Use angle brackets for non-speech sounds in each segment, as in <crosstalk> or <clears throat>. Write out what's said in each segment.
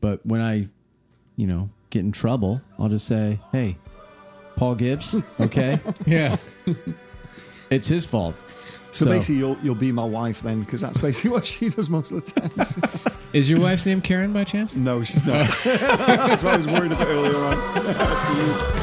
But when I, you know, get in trouble, I'll just say, "Hey, Paul Gibbs, okay, <laughs> Yeah. <laughs> it's his fault." So, So- basically, you'll you'll be my wife then, because that's basically <laughs> what she does most of the time. Is your wife's name Karen by chance? no, she's not. that's what I was worried about earlier on.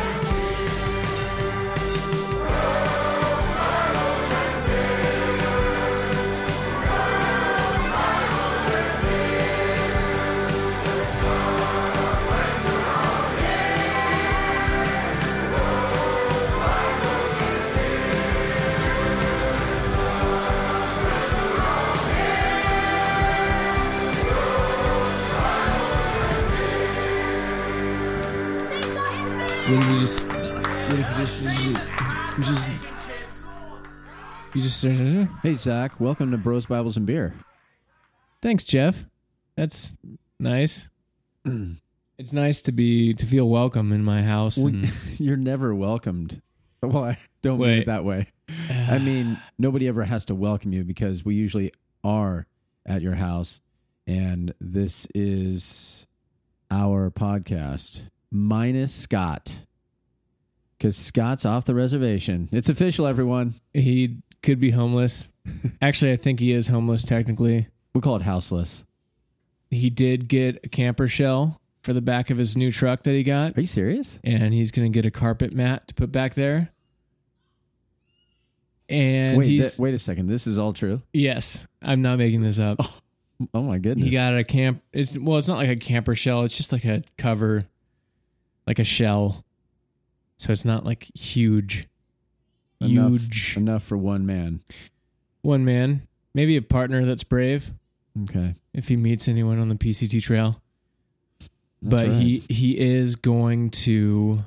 You just. You just. Hey, Zach, welcome to Bros Bibles and Beer. Thanks, Jeff. That's nice. <clears throat> it's nice to be to feel welcome in my house. And, <laughs> You're never welcomed. Well, I don't mean Wait. it that way. I mean, nobody ever has to welcome you because we usually are at your house, and this is our podcast minus Scott. Because Scott's off the reservation. It's official, everyone. he could be homeless. <laughs> Actually, I think he is homeless technically. We'll call it houseless. He did get a camper shell for the back of his new truck that he got, Are you serious? and he's going to get a carpet mat to put back there. And wait, th- wait a second. This is all true. yes, I'm not making this up. Oh, oh my goodness. He got a camp. It's well, it's not like a camper shell. It's just like a cover, like a shell. So it's not like huge, enough, huge. enough for one man. One man, maybe a partner that's brave Okay, if he meets anyone on the PCT trail. That's but right. he he is going to.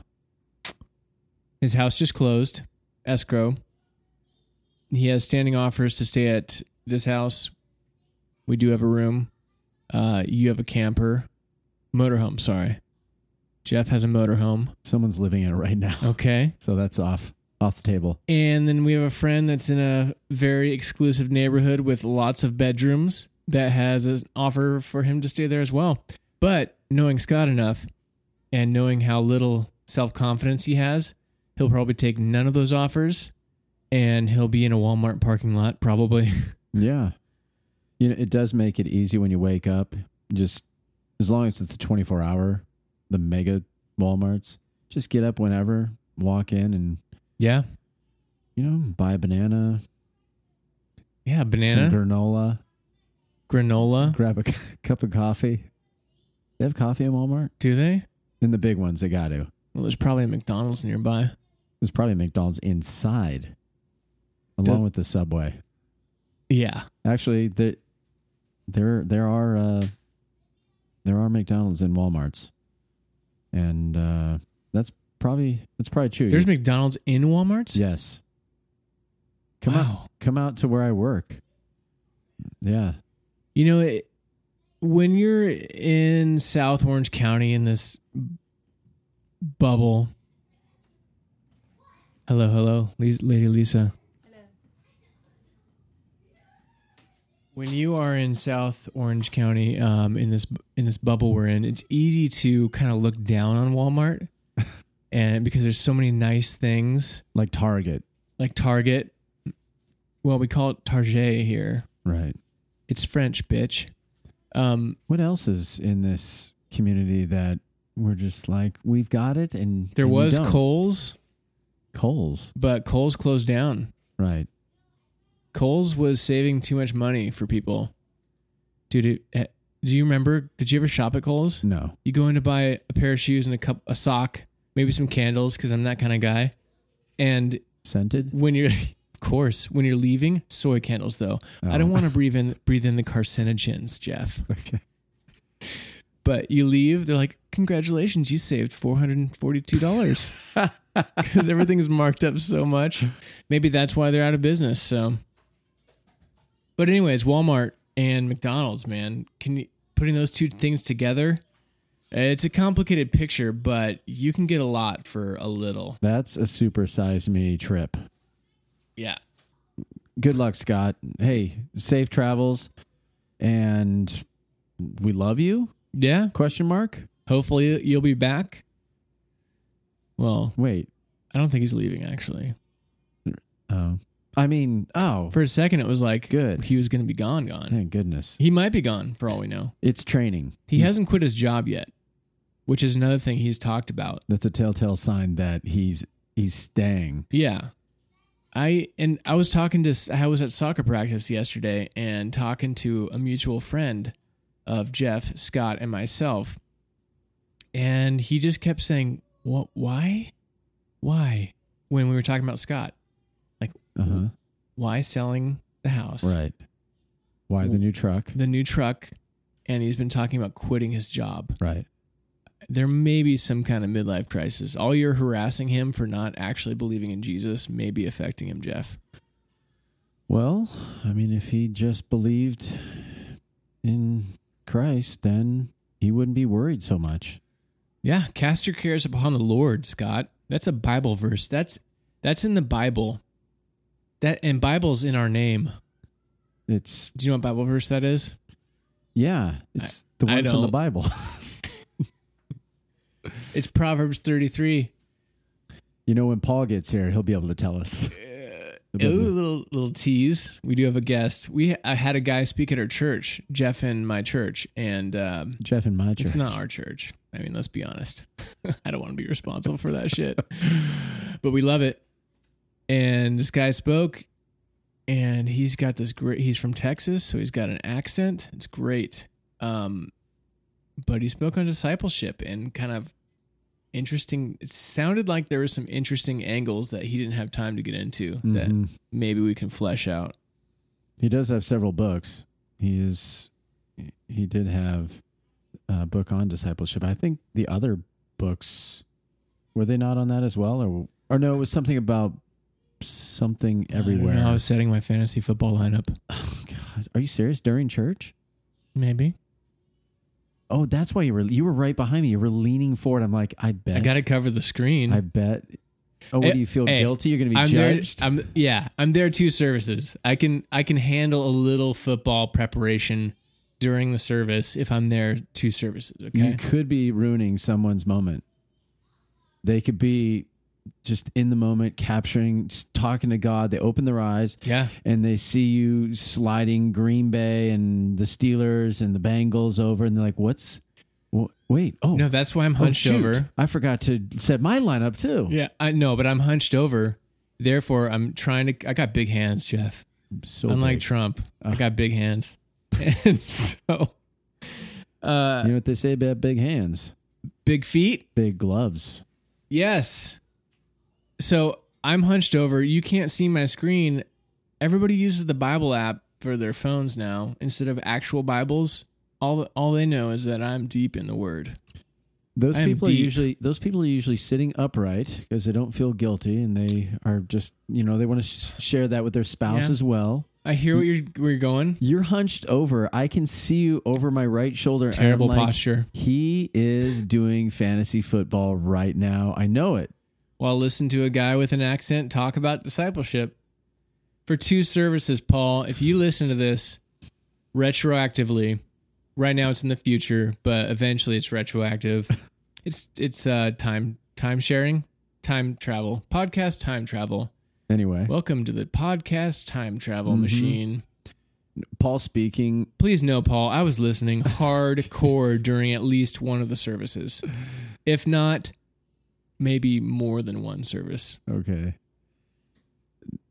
His house just closed, escrow. He has standing offers to stay at this house. We do have a room. Uh, you have a camper, motorhome. Sorry, Jeff has a motorhome. someone's living in it right now, Okay, <laughs> so that's off off the table. and then we have a friend that's in a very exclusive neighborhood with lots of bedrooms that has an offer for him to stay there as well. But knowing Scott enough and knowing how little self confidence he has, he'll probably take none of those offers and he'll be in a Walmart parking lot probably. <laughs> Yeah. You know, it does make it easy when you wake up. Just as long as it's a 24 hour, the mega Walmarts, just get up whenever, walk in and, yeah. you know, buy a banana, Yeah. some Banana, granola, granola. grab a c- <laughs> cup of coffee. They have coffee in Walmart? Do they? In the big ones, they got to. Well, there's probably a McDonald's nearby. There's probably a McDonald's inside, along The- with the Subway. Yeah. Actually, there, there, there are, uh, there are McDonald's in WalMarts, and uh, that's probably that's probably true. There's McDonald's in Walmart. yes. Come Wow. out, come out to where I work. Yeah, You know, it, when you're in South Orange County in this bubble. Hello, hello, Lis- Lady Lisa. When you are in South Orange County, um, in this in this bubble we're in, it's easy to kind of look down on Walmart, <laughs> and because there's so many nice things like Target, like Target. Well, we call it Target here. right? It's French, bitch. Um, What else is in this community that we're just like we've got it, and There and we was don't? Kohl's, Coles, but Kohl's closed down. right? Kohl's was saving too much money for people. Dude, it, eh, do you remember? Did you ever shop at Kohl's? No, You go in to buy a pair of shoes and a cup, a sock, maybe some candles because I'm that kind of guy. And scented. when you're, <laughs> of course, when you're leaving, soy candles though. I don't Oh. want to breathe in breathe in the carcinogens, Jeff. <laughs> Okay. But you leave, they're like, "Congratulations, you saved four hundred and forty-two dollars." <laughs> Because everything is marked up so much. Maybe that's why they're out of business. So, but anyways, Walmart and McDonald's, man, can you putting those two things together? It's a complicated picture, but you can get a lot for a little. That's a supersize me trip. Yeah. Good luck, Scott. Hey, safe travels, and we love you. Yeah. Question mark? Hopefully you'll be back. Well, Wait. I don't think he's leaving actually. Oh. I mean, oh, For a second, it was like Good. He was going to be gone, gone. thank goodness. He might be gone for all we know. It's training. He He's- hasn't quit his job yet, which is another thing he's talked about. That's a telltale sign that he's he's staying. Yeah. I and I was talking to I was at soccer practice yesterday and talking to a mutual friend of Jeff, Scott, and myself. And he just kept saying, "What why? Why?" When we were talking about Scott. Uh huh. Why selling the house? Right. Why the new truck? The new truck and he's been talking about quitting his job. Right. there may be some kind of midlife crisis. All you're harassing him for not actually believing in Jesus may be affecting him, Jeff. Well, I mean, if he just believed in Christ, then he wouldn't be worried so much. Yeah, cast your cares upon the Lord, Scott. That's a Bible verse. That's that's in the Bible. That and Bible's in our name. It's Do you know what Bible verse that is? yeah, it's the I one from the don't. Bible. <laughs> It's Proverbs 33. you know, when Paul gets here, he'll be able to tell us. <laughs> He'll be Ooh, able to- little little tease. We do have a guest. We I had a guy speak at our church, Jeff in my church, and um, Jeff in my church. It's not our church. I mean, let's be honest. <laughs> I don't want to be responsible for that shit. But we love it. And this guy spoke and he's got this great he's from Texas, so he's got an accent. It's great. Um but he spoke on discipleship and kind of interesting it sounded like there were some interesting angles that he didn't have time to get into that Mhm. maybe we can flesh out. He does have several books. He is. He did have a book on discipleship. I think the other books were they not on that as well, or or no? It was something about something I everywhere. know. I was setting my fantasy football lineup. Oh, God, are you serious? During church? Maybe. Oh, that's why you were you were right behind me. You were leaning forward. I'm like, I bet. I got to cover the screen. I bet. Oh, what Hey, do you feel hey, guilty? You're going to be I'm judged. there. I'm yeah. I'm there two services. I can I can handle a little football preparation during the service if I'm there two services. Okay. You could be ruining someone's moment. They could be just in the moment, capturing, talking to God. They open their eyes yeah. and they see you sliding Green Bay and the Steelers and the Bengals over, and they're like, "What's? wh- wait, oh, No, that's why I'm oh, hunched shoot. over. I forgot to set my lineup too. Yeah, I know, but I'm hunched over. Therefore, I'm trying to. I got big hands, Jeff. so Unlike big. Trump, I Oh. got big hands, <laughs> and so uh, you know what they say about big hands, big feet. big gloves. Yes. So I'm hunched over. You can't see my screen. Everybody uses the Bible app for their phones now instead of actual Bibles. All all they know is that I'm deep in the Word. Those I people are usually those people are usually sitting upright because they don't feel guilty and they are just you know they want to sh- share that with their spouse Yeah. as well. I hear what you're where you're going. You're hunched over. I can see you over my right shoulder. Terrible like, posture. He is doing fantasy football right now. I know it. While listen to a guy with an accent talk about discipleship for two services, Paul. If you listen to this retroactively, right now it's in the future, but eventually it's retroactive. <laughs> it's it's uh, time time sharing, time travel, podcast time travel. Anyway, Welcome to the podcast time travel Mhm. machine. Paul speaking. Please know, Paul, I was listening hardcore <laughs> during at least one of the services. If not, maybe more than one service. Okay.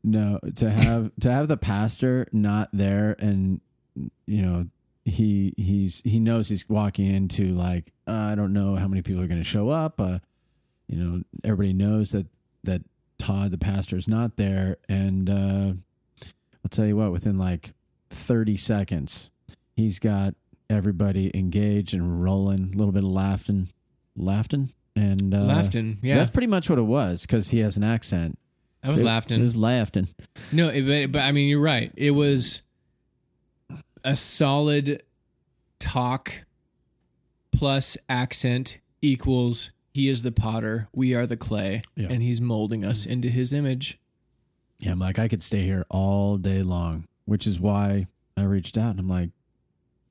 No, to have to have the pastor not there and you know he he's he knows he's walking into like uh, I don't know how many people are going to show up. Uh, you know, everybody knows that that Todd the pastor is not there, and uh, I'll tell you what, within like thirty seconds, he's got everybody engaged and rolling, a little bit of laughing, laughing, and uh, Laughton, yeah, That's pretty much what it was because he has an accent. I was It- laughing. It was laughing. No, it, but, but I mean, you're right. It was a solid talk plus accent equals he is the potter, we are the clay, Yeah. and he's molding us into his image. Yeah, I'm like, I could stay here all day long, which is why I reached out and I'm like,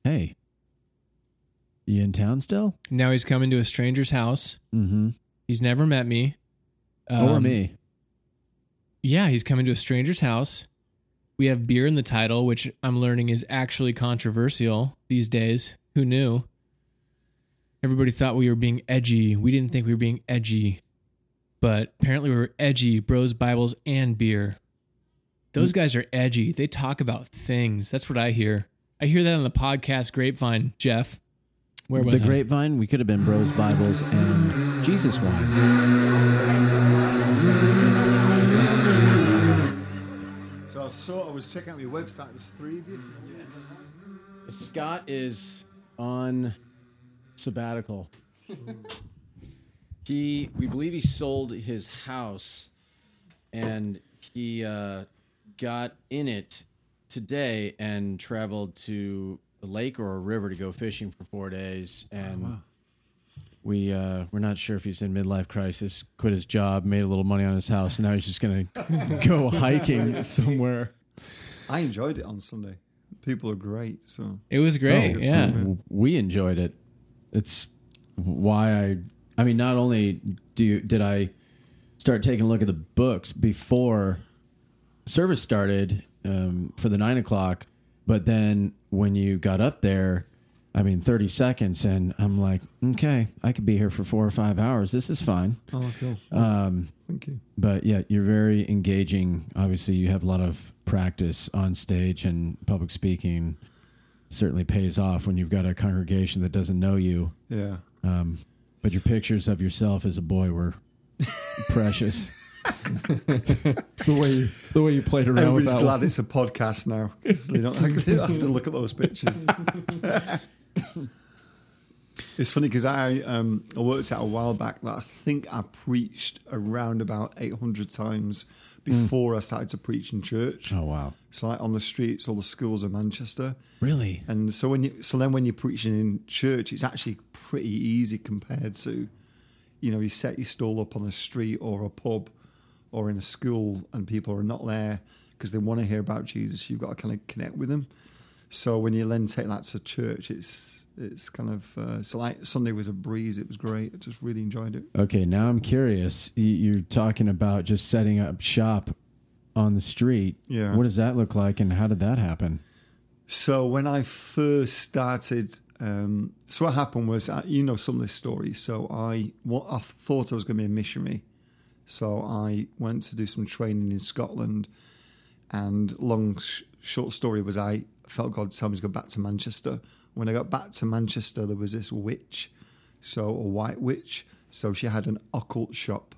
hey, You in town still? Now he's coming to a stranger's house. Mm-hmm. He's never met me. or Um, me. Yeah, he's coming to a stranger's house. We have beer in the title, which I'm learning is actually controversial these days. Who knew? Everybody thought we were being edgy. We didn't think we were being edgy. But apparently we were edgy, bros, Bibles, and beer. Those guys are edgy. They talk about things. That's what I hear. I hear that on the podcast Grapevine, Jeff. Where was the I? grapevine, we could have been Bros, Bibles, and Jesus wine. So I saw, I was checking out your website, there's three of you. Yes. Scott is on sabbatical. he, we believe he sold his house, and he uh, got in it today and traveled to a lake or a river to go fishing for four days. And we uh, we're not sure if he's in midlife crisis. Quit his job, made a little money on his house, and now he's just gonna <laughs> go hiking somewhere. I enjoyed it on Sunday. People are great, so It was great. Oh, yeah. good, we enjoyed it. It's why I. I mean, not only do you, did I start taking a look at the books before service started um, for the nine o'clock, but then when you got up there, I mean, thirty seconds, and I'm like, okay, I could be here for four or five hours. This is fine. Oh, cool. Um, Thank you. but yeah, you're very engaging. Obviously, you have a lot of practice on stage and public speaking. Certainly pays off when you've got a congregation that doesn't know you. Yeah. Um, but your pictures of yourself as a boy were <laughs> precious. <laughs> the way you, the way you played around Everybody's with that glad one. it's a podcast now. <laughs> They don't, they don't have to look at those pictures. <laughs> it's funny because I, um, I worked out a while back that I think I preached around about 800 times before I started to preach in church. Oh wow! So like on the streets, all the schools of Manchester. Really? And so when you so then when you're preaching in church, it's actually pretty easy compared to, you know, you set your stall up on a street or a pub or in a school and people are not there because they want to hear about Jesus. You've got to kind of connect with them. So when you then take that to church, it's it's kind of uh, so like Sunday was a breeze. It was great. I just really enjoyed it. Okay, now I'm curious. You- You're talking about just setting up shop on the street. Yeah. What does that look like, and how did that happen? So when I first started, um, so what happened was, uh, you know, some of this story. So I, what I thought I was going to be a missionary. So I went to do some training in Scotland, and long sh- short story was I felt God tell me to go back to Manchester. When I got back to Manchester, there was this witch, so a white witch. So she had an occult shop,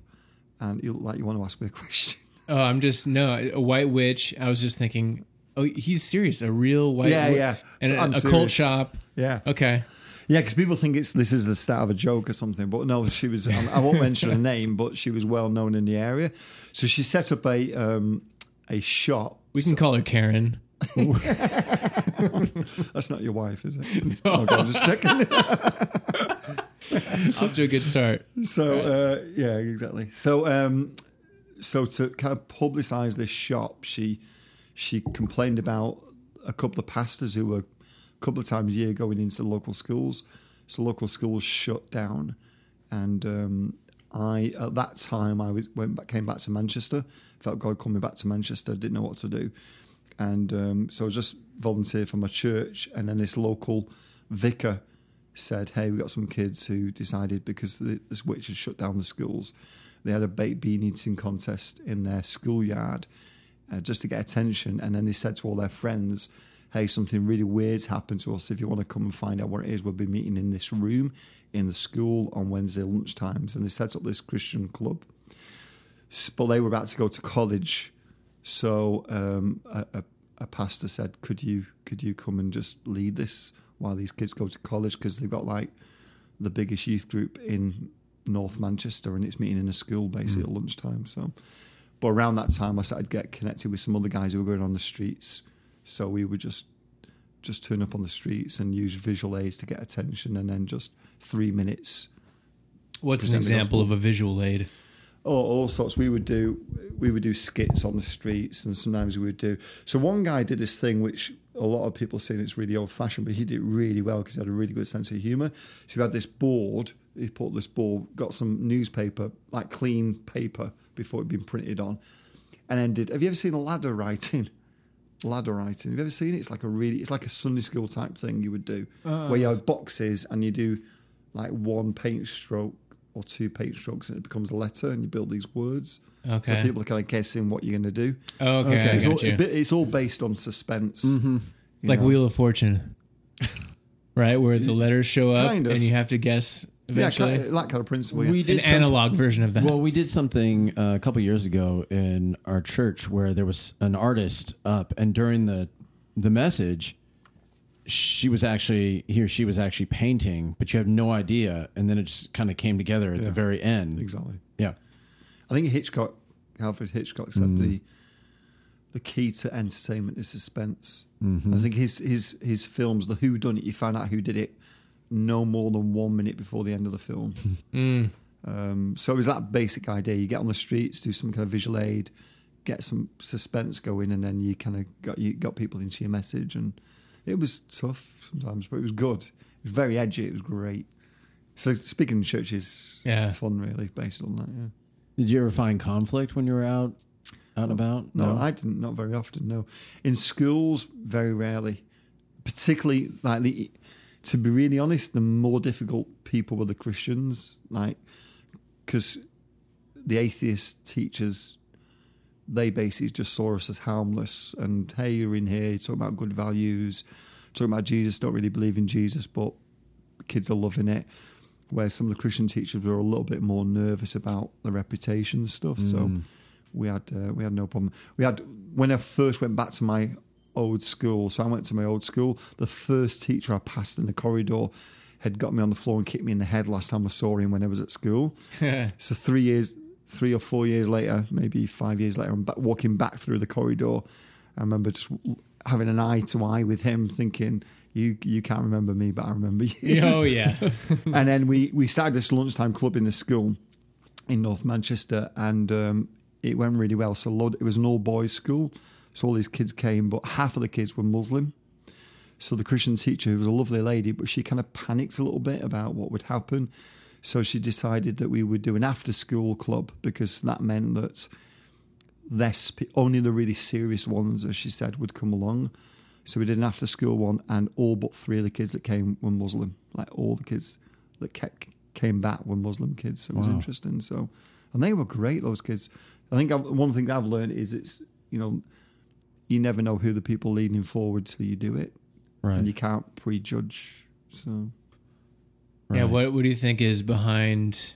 and you look like you want to ask me a <laughs> question. Oh, I'm just no a white witch. I was just thinking. Oh, he's serious. A real white. Yeah, yeah. And a, I'm a cult shop. yeah. Okay. Yeah, because people think it's this is the start of a joke or something, but no, she was. I <laughs> won't mention her name, but she was well known in the area. So she set up a um, a shop. We can call her Karen. <laughs> That's not your wife, is it? <laughs> Okay, I'm just checking. Off to a good start. So uh, yeah, exactly. So um, so to kind of publicise this shop, she she complained about a couple of pastors who were couple of times a year going into the local schools. So local schools shut down, and um, I at that time I was went back, came back to Manchester. Felt God coming back to Manchester. Didn't know what to do, and um, so I just volunteered for my church. And then this local vicar said, "Hey, we got some kids who decided because the, this witch had shut down the schools, they had a baked bean eating contest in their schoolyard uh, just to get attention. And then they said to all their friends, "Hey, something really weird's happened to us. If you want to come and find out what it is, we'll be meeting in this room in the school on Wednesday lunchtimes." And they set up this Christian club. But they were about to go to college, so um, a, a, a pastor said, "Could you could you come and just lead this while these kids go to college? Because they've got like the biggest youth group in North Manchester, and it's meeting in a school basically at lunchtime." So, but around that time, I started to get connected with some other guys who were going on the streets. So we would just just turn up on the streets and use visual aids to get attention, and then just three minutes What's an example of a visual aid? Oh, all sorts. We would do we would do skits on the streets, and sometimes we would do. So one guy did this thing which a lot of people saying it's really old fashioned, but he did it really well because he had a really good sense of humour. So he had this board. He put this board, got some newspaper, like clean paper before it'd been printed on, and then did. Have you ever seen a ladder writing? Ladder writing. Have you ever seen it? It's like a really. It's like a Sunday school type thing you would do, Uh. where you have boxes and you do like one paint stroke or two paint strokes, and it becomes a letter, and you build these words. Okay. So people are kind of guessing what you're going to do. Oh, okay. Okay. So it's, all, got you. a bit- it's all based on suspense. Mm-hmm. like know. Wheel of Fortune, <laughs> right? Where the letters show up Kind of. and you have to guess Yeah, eventually. kind of, that kind of principle. Yeah. We An did some- analog version of that. Well, we did something uh, a couple years ago in our church where there was an artist up, and during the the message, she was actually he or she was actually painting, but you have no idea, and then it just kind of came together at Yeah. the very end. exactly. Yeah, I think Hitchcock, Alfred Hitchcock said the the key to entertainment is suspense. I think his his his films, the Who Done It, you find out who did it no more than one minute before the end of the film. <laughs> Mm. Um, so it was that basic idea. You get on the streets, do some kind of visual aid, get some suspense going, and then you kind of got you got people into your message. And it was tough sometimes, but it was good. It was very edgy. It was great. So speaking in church is Yeah. fun, really, based on that. Yeah. did you ever find conflict when you were out out and about? No, I didn't. Not very often. No, in schools, very rarely. Particularly, like the, to be really honest, the more difficult people were the Christians. Like, because the atheist teachers, they basically just saw us as harmless. And hey, you're in here, you're talking about good values, talking about Jesus. Don't really believe in Jesus, but kids are loving it. Where some of the Christian teachers were a little bit more nervous about the reputation stuff. So Mm. we had uh, we had no problem. We had when I first went back to my old school. So I went to my old school. The first teacher I passed in the corridor had got me on the floor and kicked me in the head last time I saw him when I was at school. <laughs> So three years, three or four years later, maybe five years later, I'm back, walking back through the corridor. I remember just having an eye to eye with him, thinking, "You you can't remember me, but I remember you." <laughs> oh yeah. <laughs> and then we we started this lunchtime club in the school in North Manchester, and um, it went really well. So it was an all boys school, so all these kids came, but half of the kids were Muslim. So the Christian teacher, who was a lovely lady, but she kind of panicked a little bit about what would happen. So she decided that we would do an after school club because that meant that less only the really serious ones, as she said, would come along. So we did an after school one, and all but three of the kids that came were Muslim. Like all the kids that kept, came back were Muslim kids. So it was Wow. interesting. So, and they were great. Those kids. I think I've, one thing I've learned is it's you know, you never know who the people leading forward till you do it, right. and you can't prejudge. So Yeah, what what do you think is behind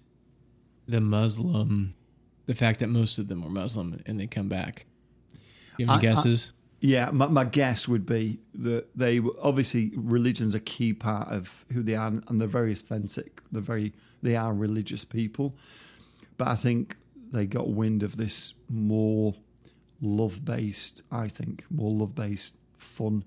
the Muslim the fact that most of them were Muslim and they come back? You have any I- I- guesses? Yeah, my, my guess would be that they were- obviously religion's a key part of who they are, and they're very authentic. They're very they are religious people, but I think they got wind of this more love based. I think more love based, fun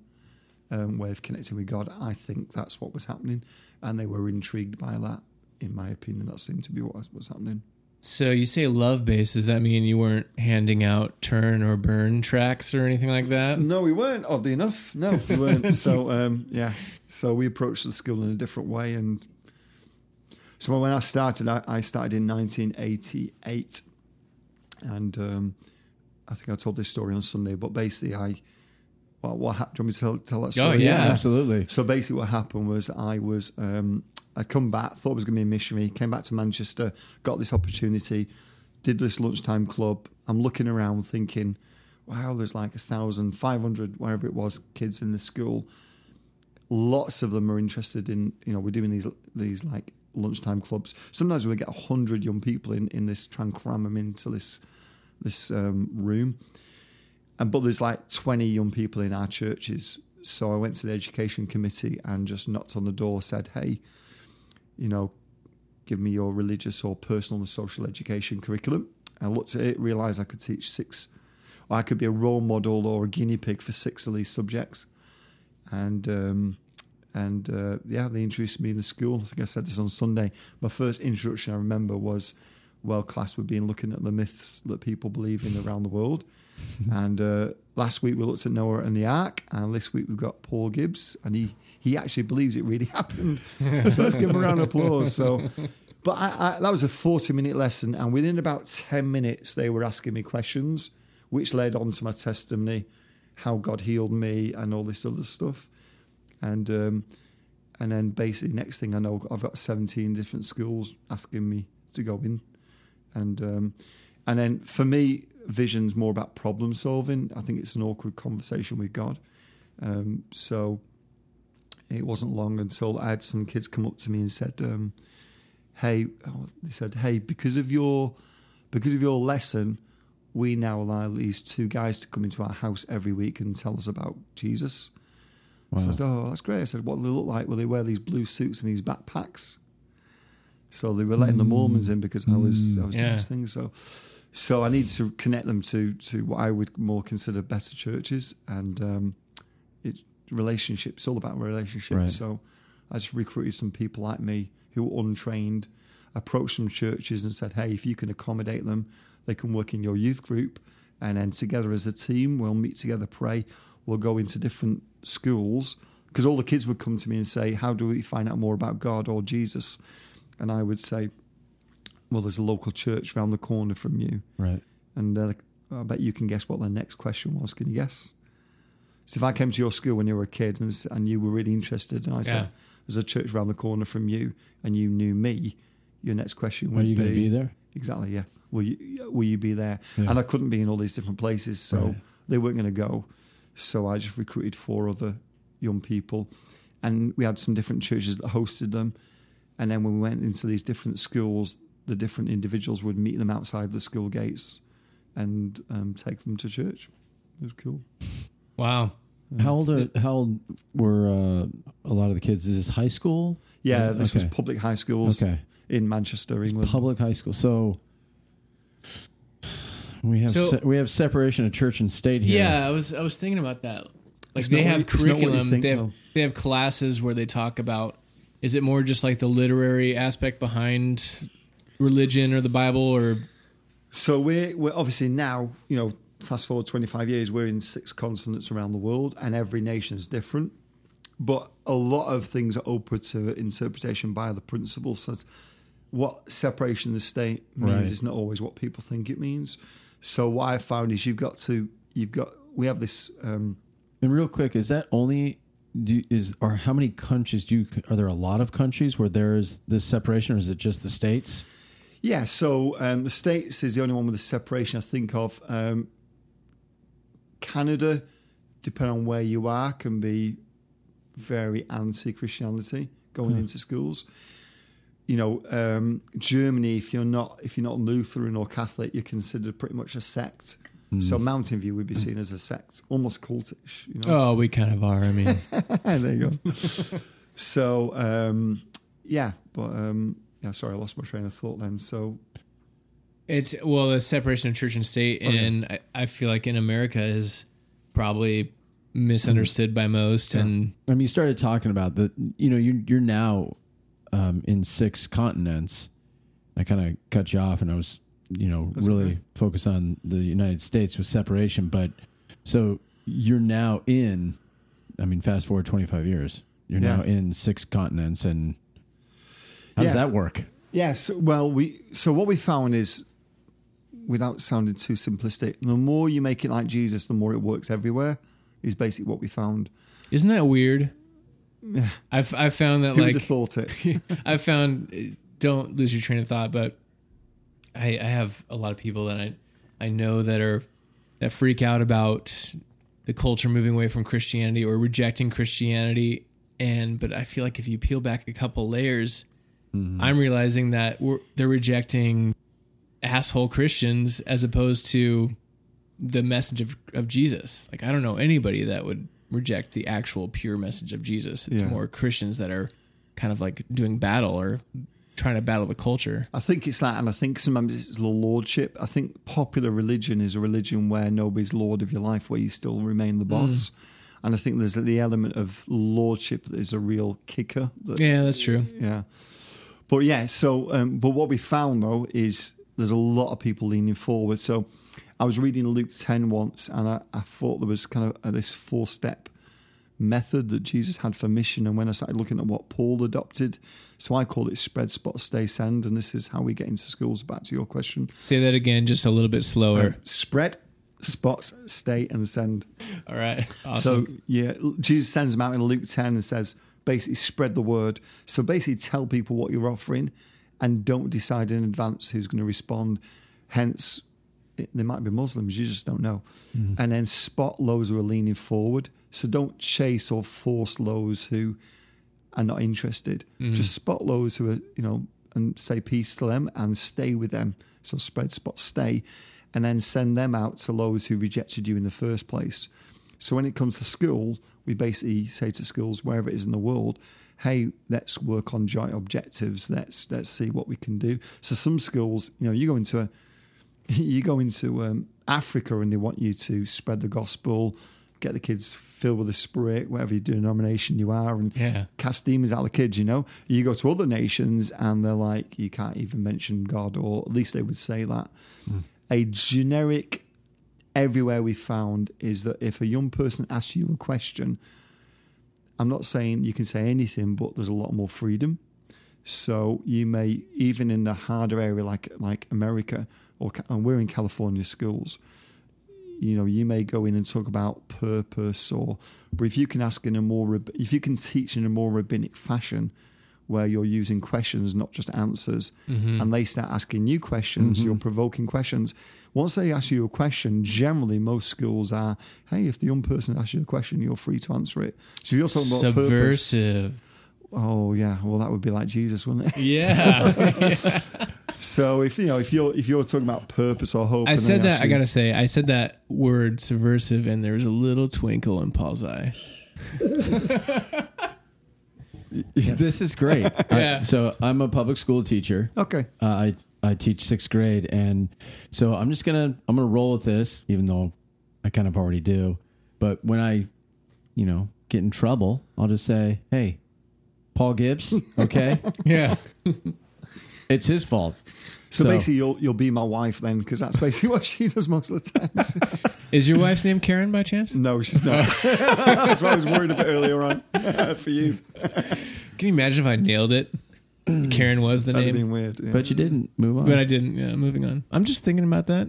um, way of connecting with God. I think that's what was happening, and they were intrigued by that. In my opinion, that seemed to be what was, happening. So you say love based, does that mean you weren't handing out turn or burn tracks or anything like that? No, we weren't. Oddly enough, no, we weren't. <laughs> so um, yeah, so we approached the school in a different way, and so when I started, I, I started in 1988, and um, I think I told this story on Sunday. But basically, I what, what happened? Do you want me to tell, tell that story? Oh, yeah. absolutely. So basically, what happened was I was um, I'd come back, thought I was going to be a missionary, came back to Manchester, got this opportunity, did this lunchtime club. I'm looking around, thinking, wow, there's like a thousand, five hundred, wherever it was, kids in the school. Lots of them are interested in, you know, we're doing these these like lunchtime clubs. Sometimes we get hundred young people in in this, try and cram them into this this um, room. And but there's like 20 young people in our churches. So i went to the education committee and just knocked on the door said hey you know give me your religious or personal and social education curriculum. I looked at it realized i could teach six or i could be a role model or a guinea pig for six of these subjects. And um and uh, yeah they introduced me in the school. I think i said this on sunday. My first introduction i remember was well class would be in looking at the myths that people believe in around the world. <laughs> and uh, last week we looked at Noah and the Ark, and this week we've got Paul Gibbs, and he he actually believes it really <laughs> happened. <laughs> so let's give him a round of applause. So, but I, I, that was a forty minute lesson, and within about ten minutes they were asking me questions, which led on to my testimony, how God healed me, and all this other stuff, and. Um, and then basically, next thing I know, I've got 17 different schools asking me to go in, and um, and then for me, vision's more about problem solving. I think it's an awkward conversation with God. Um, so it wasn't long until I had some kids come up to me and said, um, "Hey," oh, they said, "Hey, because of your because of your lesson." We now allow these two guys to come into our house every week and tell us about Jesus. Wow. So I said, "Oh, that's great." I said, "What do they look like? Will they wear these blue suits and these backpacks?" So they were letting the Mormons in because I was I was doing Yeah. this thing. So, so I needed to connect them to to what I would more consider better churches and um, it relationships. It's all about relationships. Right. So I just recruited some people like me who were untrained, approached some churches and said, "Hey, if you can accommodate them, they can work in your youth group, and then together as a team, we'll meet together, pray. We'll go into different schools." Because all the kids would come to me and say, "How do we find out more about God or Jesus?" And I would say, "Well, there's a local church around the corner from you." Right. And uh, I bet you can guess what their next question was. Can you guess? So if I came to your school when you were a kid and, and you were really interested, and I Yeah. said, "There's a church around the corner from you," and you knew me, your next question would be Are you going to be there? exactly, yeah. Will you will you be there? Yeah. And I couldn't be in all these different places, so Right. they weren't going to go. So I just recruited four other young people, and we had some different churches that hosted them. And then when we went into these different schools, the different individuals would meet them outside the school gates and um, take them to church. It was cool. Wow. How old? Are, how old were uh, a lot of the kids? Is this high school? Yeah, Yeah, this was public high schools Okay, in Manchester, England. public high school. So we have So- se- we have separation of church and state here. Yeah, I was I was thinking about that. Like It's they have what you- it's not what you curriculum. think, they have though. they have classes where they talk about. Is it more just like the literary aspect behind religion or the Bible or So we're we're obviously now, you know, fast forward twenty five years, we're in six continents around the world, and every nation is different. But a lot of things are open to interpretation by the principles. So what separation of the state means Right. is not always what people think it means. So what I found is you've got to you've got we have this um, And real quick, is that only do you- is or how many countries do you are there a lot of countries where there is this separation, or is it just the states? Yeah, so um, the States is the only one with the separation I think of. Um, Canada, depending on where you are, can be very anti Christianity going Hmm. into schools. You know, um, Germany, if you're not if you're not Lutheran or Catholic, you're considered pretty much a sect. Hmm. So Mountain View would be seen as a sect, almost cultish. You know, Oh, we kind of are. I mean, <laughs> there you go. so um, yeah, but um, yeah, sorry, I lost my train of thought then. So it's well the separation of church and state, Okay. and I, I feel like in America is probably misunderstood by most, and I mean, you started talking about the, you know, you, you're now um, in six continents. I kind of cut you off, and I was, you know, That's really okay. focused on the United States with separation. But so you're now in, I mean, fast forward 25 years, you're Yeah. now in six continents, and how does that work? Yes. Well, we so what we found is, without sounding too simplistic, the more you make it like Jesus, the more it works everywhere. Is basically what we found. isn't that weird? Yeah. I've I've found that Who would like have thought it? <laughs> I've found don't lose your train of thought, but I, I have a lot of people that I I know that are that freak out about the culture moving away from Christianity or rejecting Christianity. And but I feel like if you peel back a couple layers, mm-hmm. I'm realizing that we're, they're rejecting asshole Christians as opposed to the message of, of Jesus. Like I don't know anybody that would reject the actual pure message of Jesus. It's Yeah. more Christians that are kind of like doing battle or trying to battle the culture. I think it's that, and I think sometimes it's the lordship. I think popular religion is a religion where nobody's lord of your life, where you still remain the boss. And I think there's the element of lordship that is a real kicker. That, Yeah, that's true. Yeah. But yeah, so um, but what we found though is there's a lot of people leaning forward. So I was reading Luke 10 once, and I, I thought there was kind of uh, this four step method that Jesus had for mission. And when I started looking at what Paul adopted, so I call it spread, spot, stay, send. And this is how we get into schools. Back to your question Say that again, just a little bit slower. Um, spread, spot, stay, and send. All right. Awesome. So yeah, Jesus sends them out in Luke 10 and says, basically spread the word. So basically tell people what you're offering and don't decide in advance who's going to respond. Hence, they might be Muslims, you just don't know. Mm-hmm. And then spot those who are leaning forward. So don't chase or force those who are not interested. Just spot those who are, you know, and say peace to them and stay with them. So spread, spot, stay. And then send them out to those who rejected you in the first place. So when it comes to school, we basically say to schools wherever it is in the world, hey, let's work on joint objectives. Let's let's see what we can do. So some schools, you know, you go into a <laughs> you go into um, Africa and they want you to spread the gospel, get the kids filled with the spirit, whatever you denomination you are, and Yeah. cast demons out of the kids. You know, you go to other nations and they're like, you can't even mention God, or at least they would say that. Hmm. A generic everywhere we found is that if a young person asks you a question, I'm not saying you can say anything, but there's a lot more freedom. So you may even in the harder area like like America or and we're in California schools. You know, you may go in and talk about purpose, or but if you can ask in a more if you can teach in a more rabbinic fashion, where you're using questions not just answers, mm-hmm. and they start asking you questions, mm-hmm. you're provoking questions. Once they ask you a question, generally most schools are, hey, if the young person asks you a question, you're free to answer it. So if you're talking about purpose, Subversive. oh yeah, well that would be like Jesus, wouldn't it? Yeah. <laughs> <laughs> So if you know if you're if you're talking about purpose or hope, I and said that. ask I gotta say, I said that word subversive, and there was a little twinkle in Paul's eye. <laughs> <laughs> This is great. <laughs> I- so I'm a public school teacher. okay, Uh, I I teach sixth grade, and so I'm just gonna I'm gonna roll with this, even though I kind of already do. But when I, you know, get in trouble, I'll just say, "Hey, Paul Gibbs, okay, Yeah. It's his fault." so, So- basically you'll you'll be my wife then because that's basically what she does most of the time. <laughs> Is your wife's name Karen by chance? no, she's not. <laughs> that's why I was worried a bit earlier on <laughs> for you. Can you imagine if I nailed it? <clears throat> Karen was the That'd have name, been weird. yeah. But you didn't move on. but I didn't. Yeah, moving on. I'm just thinking about that.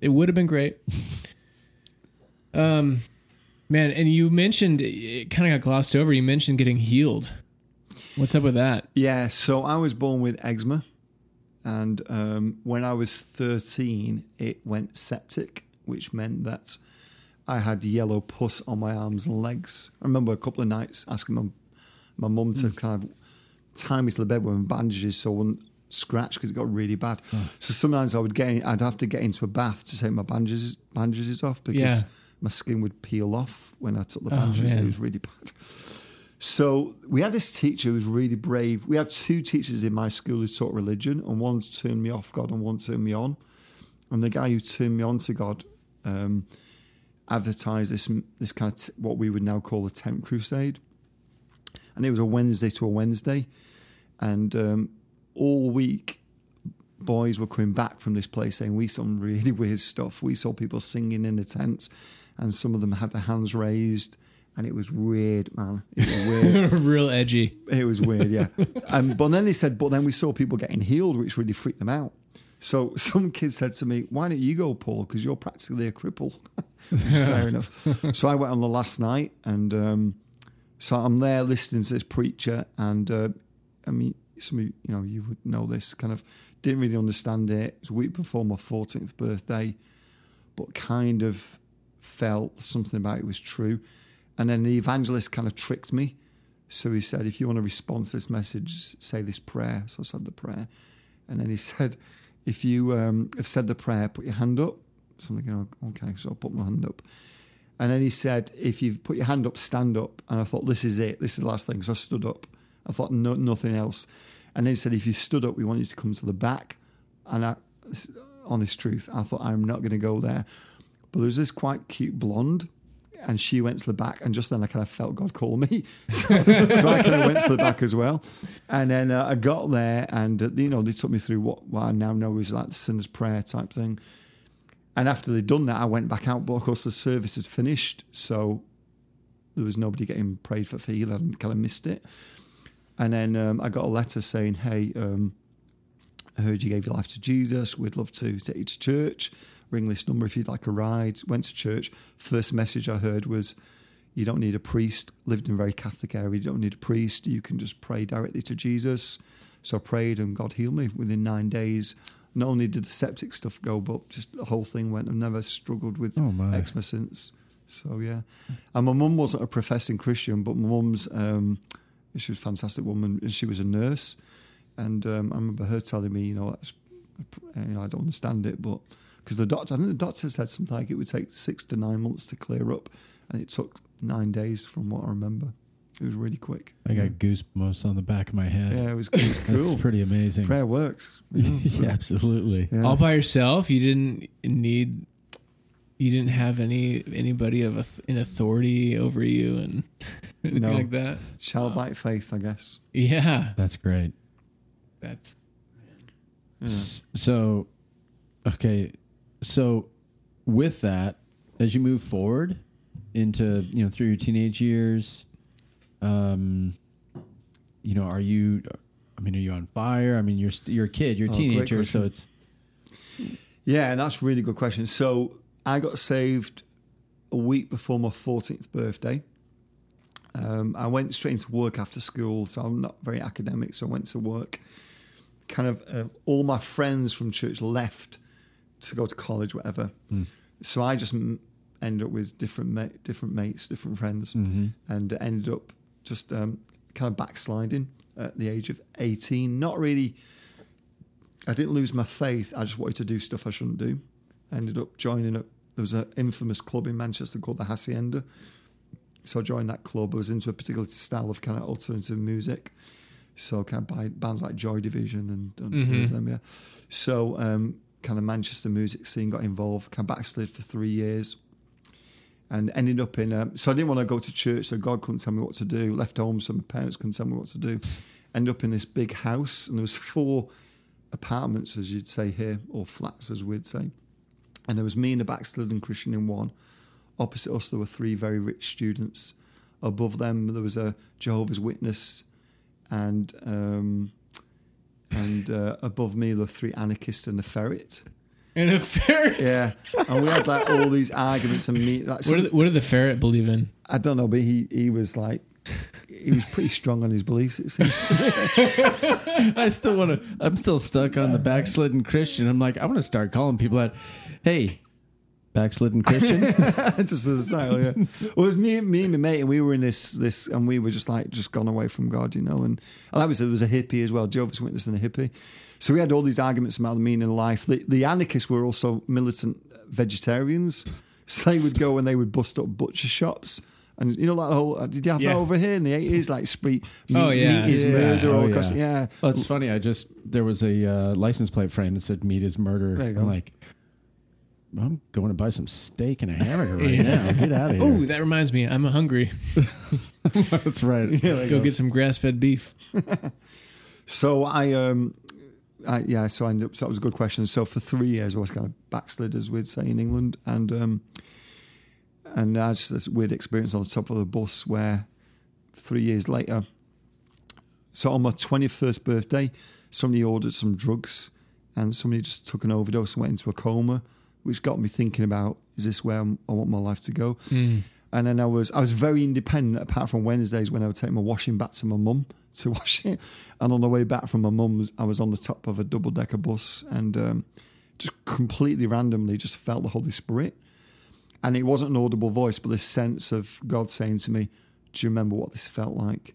It would have been great. Um, man, and you mentioned it kind of got glossed over. You mentioned getting healed. What's up with that? Yeah, so I was born with eczema, and um, when I was 13, it went septic, which meant that I had yellow pus on my arms and legs. I remember a couple of nights asking my my mum to kind of tie me to the bed with bandages so I wouldn't scratch because it got really bad. So sometimes I would get, in, I'd have to get into a bath to take my bandages bandages off because Yeah. my skin would peel off when I took the Oh, bandages. man. it was really bad. So we had this teacher who was really brave. We had two teachers in my school who taught religion, and one turned me off God and one turned me on. And the guy who turned me on to God um, advertised this this kind of t- what we would now call a tent crusade, and it was a Wednesday to a Wednesday, and um, all week boys were coming back from this place saying we saw some really <laughs> weird stuff. We saw people singing in the tents, and some of them had their hands raised, and it was weird, man. It was <laughs> weird. Real edgy. It was weird, yeah. um, but then they said, but then we saw people getting healed, which really freaked them out. So <laughs> some kid said to me, "Why don't you go, Paul? Because you're practically a cripple." <laughs> Fair enough. So I went on the last night, and um, so I'm there listening to this preacher, and uh, I mean, some of you, you know, you would know this. Kind of didn't really understand it. It was a week before my 14th birthday, but kind of felt something about it was true. And then the evangelist kind of tricked me. So he said, if you want to respond to this message, say this prayer. So I said the prayer. And then he <laughs> said, if you um, have said the prayer, put your hand up. So I'm thinking, oh, okay. So I put my hand up. And then he said, if you've put your hand up, stand up. And I thought, this is it. This is the last thing. So I stood up. I thought, no, nothing else. And then he said, if you stood up, we want you to come to the back. And I, honest truth, I thought, I'm not going to go there. But there was this quite cute blonde and she went to the back, and just then I kind of felt God call me, <laughs> so, so I kind of went to the back as well, and then uh, I got there, and uh, you know they took me through what, what I now know is like the sinner's prayer type thing, and after they'd done that, I went back out, but of course the service had finished, so there was nobody getting prayed for for. I kind of missed it, and then um, I got a letter saying, "Hey." Um, I heard you gave your life to Jesus. We'd love to take you to church. Ring this number if you'd like a ride. Went to church. First message I heard was, you don't need a priest. Lived in a very Catholic area. You don't need a priest. You can just pray directly to Jesus. So I prayed and God healed me within nine days. Not only did the septic stuff go, but just the whole thing went. I've never struggled with Oh, eczema since. So yeah. And my mum wasn't a professing Christian, but my mum's, um, she was a fantastic woman. and She was a nurse. And um, I remember her telling me, you know, that's, you know, I don't understand it, but because the doctor, I think the doctor said something like it would take six to nine months to clear up, and it took nine days from what I remember. It was really quick. I got yeah. goosebumps on the back of my head. Yeah, it was, <laughs> it was That's cool. pretty amazing. Prayer works. <laughs> you know, yeah, absolutely. yeah. All by yourself. You didn't need. You didn't have any anybody of auth- an authority over you and <laughs> anything No. like that. Childlike faith, I guess. Yeah, That's great. that's Yeah. So, okay, so with that, as you move forward into you know through your teenage years, um, you know, are you? I mean, are you on fire? I mean, you're st- you're a kid, you're a Oh, teenager, so it's Yeah, and that's a really good question. So I got saved a week before my 14th birthday. Um, I went straight into work after school, so I'm not very academic. So I went to work. Kind of uh, all my friends from church left to go to college, whatever. So I just m- ended up with different ma- different mates, different friends, Mhm. and ended up just um, kind of backsliding at the age of 18. Not really. I didn't lose my faith. I just wanted to do stuff I shouldn't do. I ended up joining up. There was an infamous club in Manchester called the Hacienda. So I joined that club. I was into a particular style of kind of alternative music. So kind of by bands like Joy Division and, and a few of Mhm. them, yeah. So um, kind of Manchester music scene got involved. Kind of backslid for three years, and ended up in. Um, so I didn't want to go to church, so God couldn't tell me what to do. Left home, so my parents couldn't tell me what to do. Ended up in this big house, and there was four apartments, as you'd say here, or flats, as we'd say. And there was me and a backslidden Christian in one. Opposite us, there were three very rich students. Above them, there was a Jehovah's Witness, and um, and uh, above me, were three anarchists and a ferret. and a ferret. Yeah, and we had like all these arguments and me. Like, What, do what did the ferret believe in? I don't know, but he he was like. He was pretty strong on his beliefs. It seems. <laughs> I still want to. I'm still stuck on the backslidden Christian. I'm like, I want to start calling people out. Hey, backslidden Christian. <laughs> just as a title, yeah. Well, it was me, me and my mate, and we were in this, this, and we were just like just gone away from God, you know. And, and like we said, there was a hippie as well, Jehovah's Witness and a hippie. So we had all these arguments about the meaning of life. The, the anarchists were also militant vegetarians, <laughs> so they would go and they would bust up butcher shops. And you know, like the whole, uh, did you have Yeah. that over here in the eighties? Like, spree, meat, Oh, yeah. meat is Yeah. murder, Oh, all across. yeah. Yeah, Well, it's funny. I just there was a uh, license plate frame that said "meat is murder." There you go. I'm like, I'm going to buy some steak and a hamburger <laughs> right Yeah. now. Get out of here. Oh, here. that reminds me. I'm hungry. <laughs> That's right. yeah. there you Go get some grass-fed beef. <laughs> So I, um, I, yeah, so I ended up, so that was a good question. So for three years, I was kind of backslid, as we'd say in England, and um, and I just this weird experience on the top of the bus where three years later, so on my twenty first birthday, somebody ordered some drugs, and somebody just took an overdose and went into a coma, which got me thinking about is this where I'm- I want my life to go? Mm. And then I was I was very independent apart from Wednesdays when I would take my washing back to my mum to <laughs> wash it. And on the way back from my mum's, I was on the top of a double decker bus and um, just completely randomly just felt the Holy Spirit. And it wasn't an audible voice, but this sense of God saying to me, "Do you remember what this felt like?"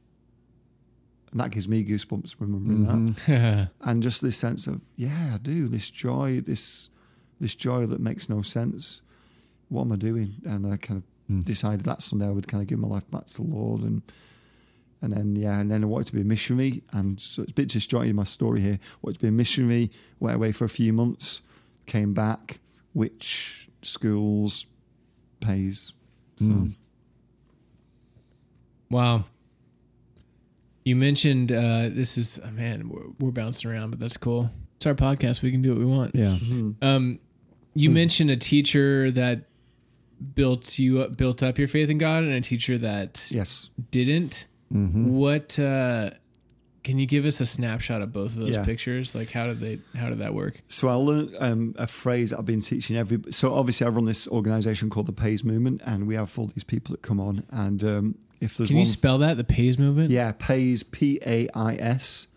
And that gives me goosebumps remembering that Mhm. <laughs> and just this sense of yeah i do this joy this this joy that makes no sense what am i doing and i kind of Mm. decided that sunday i would kind of give my life back to the lord and and then yeah and then i wanted to be a missionary and so it's a bit disjointed in my story here wanted to be a missionary went away for a few months came back which schools pays So, Mm. Wow. You mentioned uh, this is oh, man, we're, we're bouncing around, but that's cool. It's our podcast. We can do what we want. Yeah. mhm. Um, you Hmm. mentioned a teacher that built you up, built up your faith in God, and a teacher that Yes. didn't. hmm What uh, can you give us a snapshot of both of those Yeah. pictures? Like, how did they? How did that work? So I learned um, a phrase I've been teaching every. So obviously I run this organisation called the Pais Movement, and we have all these people that come on. And um, if there's Can you spell that? The Pais movement. yeah, Pais P A I S.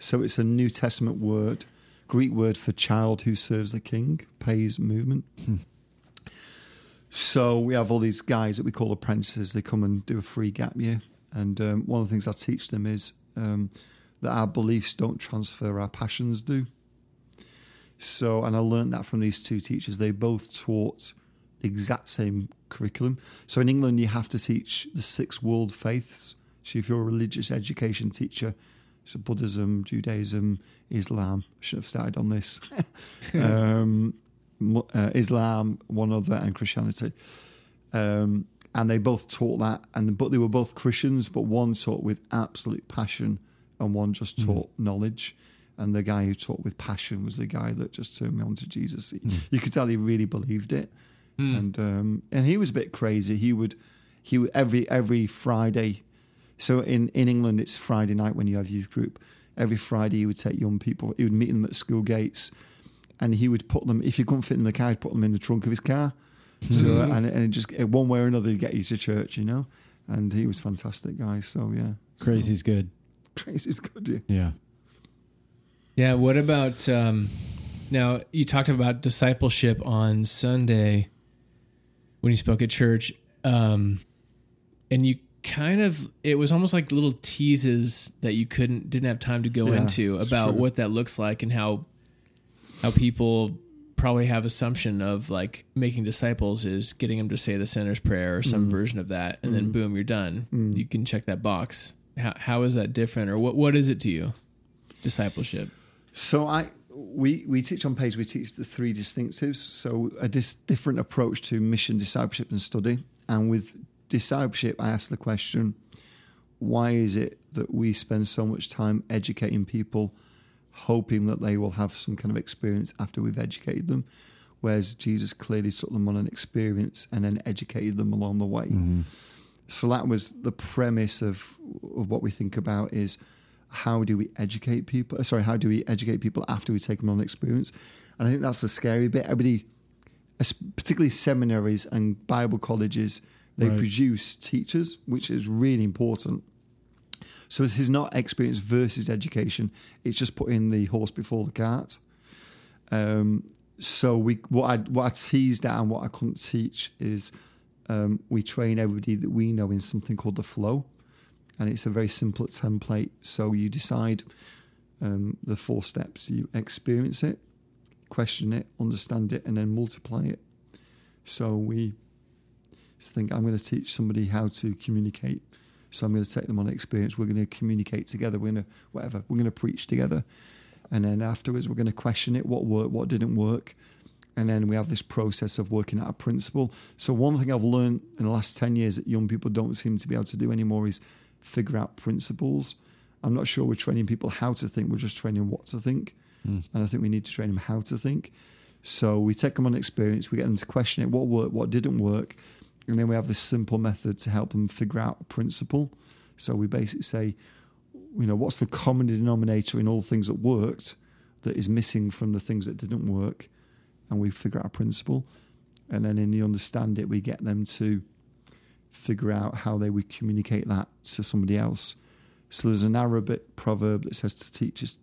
So it's a New Testament word, Greek word for child who serves the King. Pais Movement. Hmm. So we have all these guys that we call apprentices. They come and do a free gap year, and um, one of the things I teach them is um, that our beliefs don't transfer, our passions do. So, and I learned that from these two teachers. They both taught the exact same curriculum. So in England, you have to teach the six world faiths. So if you're a religious education teacher, so Buddhism, Judaism, Islam, should have started on this. <laughs> um, uh, Islam, one other, and Christianity. Um, and they both taught that, and but they were both Christians, but one taught with absolute passion, and one just taught knowledge. And the guy who taught with passion was the guy that just turned me on to Jesus. He- You could tell he really believed it, Hmm. and um, and he was a bit crazy. He would he would every every Friday. So in in England, it's Friday night when you have youth group. Every Friday, he would take young people. He would meet them at school gates, and he would put them. If you couldn't fit in the car, he'd put them in the trunk of his car. So Mhm. and and just one way or another, he'd get you to church, you know. And he was fantastic guy. So yeah, Crazy's good. <laughs> crazy's good. Yeah. Yeah. Yeah. What about um, now? You talked about discipleship on Sunday when you spoke at church, um, and you kind of it was almost like little teases that you couldn't didn't have time to go Yeah, into about what that looks like and how how people probably have assumption of like making disciples is getting them to say the sinner's prayer or some Mm. version of that and then Mm. boom you're done Mm. you can check that box how, how is that different or what what is it to you discipleship So I we we teach on page. We teach the three distinctives. So a dis- different approach to mission, discipleship, and study. And with discipleship, I ask the question: Why is it that we spend so much time educating people, hoping that they will have some kind of experience after we've educated them? Whereas Jesus clearly took them on an experience and then educated them along the way. Mhm. So that was the premise of, of what we think about is how do we educate people? Sorry, how do we educate people after we take them on an experience? And I think that's the scary bit. Everybody, particularly seminaries and Bible colleges, they Right. produce teachers, which is really important. So this is not experience versus education. It's just putting the horse before the cart. Um, so we what I what I teased out and what I couldn't teach is um, we train everybody that we know in something called the flow, and it's a very simple template. So you decide um, the four steps. You experience it, question it, understand it, and then multiply it. So we think I'm going to teach somebody how to communicate. So I'm going to take them on experience. We're going to communicate together. We're going to whatever. We're going to preach together, and then afterwards we're going to question it. What worked? What didn't work? And then we have this process of working out a principle. So one thing I've learned in the last ten years that young people don't seem to be able to do anymore is figure out principles. I'm not sure we're training people how to think. We're just training what to think. Mm. And I think we need to train them how to think. So we take them on experience, we get them to question it, what worked, what didn't work, and then we have this simple method to help them figure out a principle. So we basically say, you know, what's the common denominator in all things that worked that is missing from the things that didn't work, and we figure out a principle, and then in the understand it, we get them to figure out how they would communicate that to somebody else. So there's an Arabic proverb that says to teachers,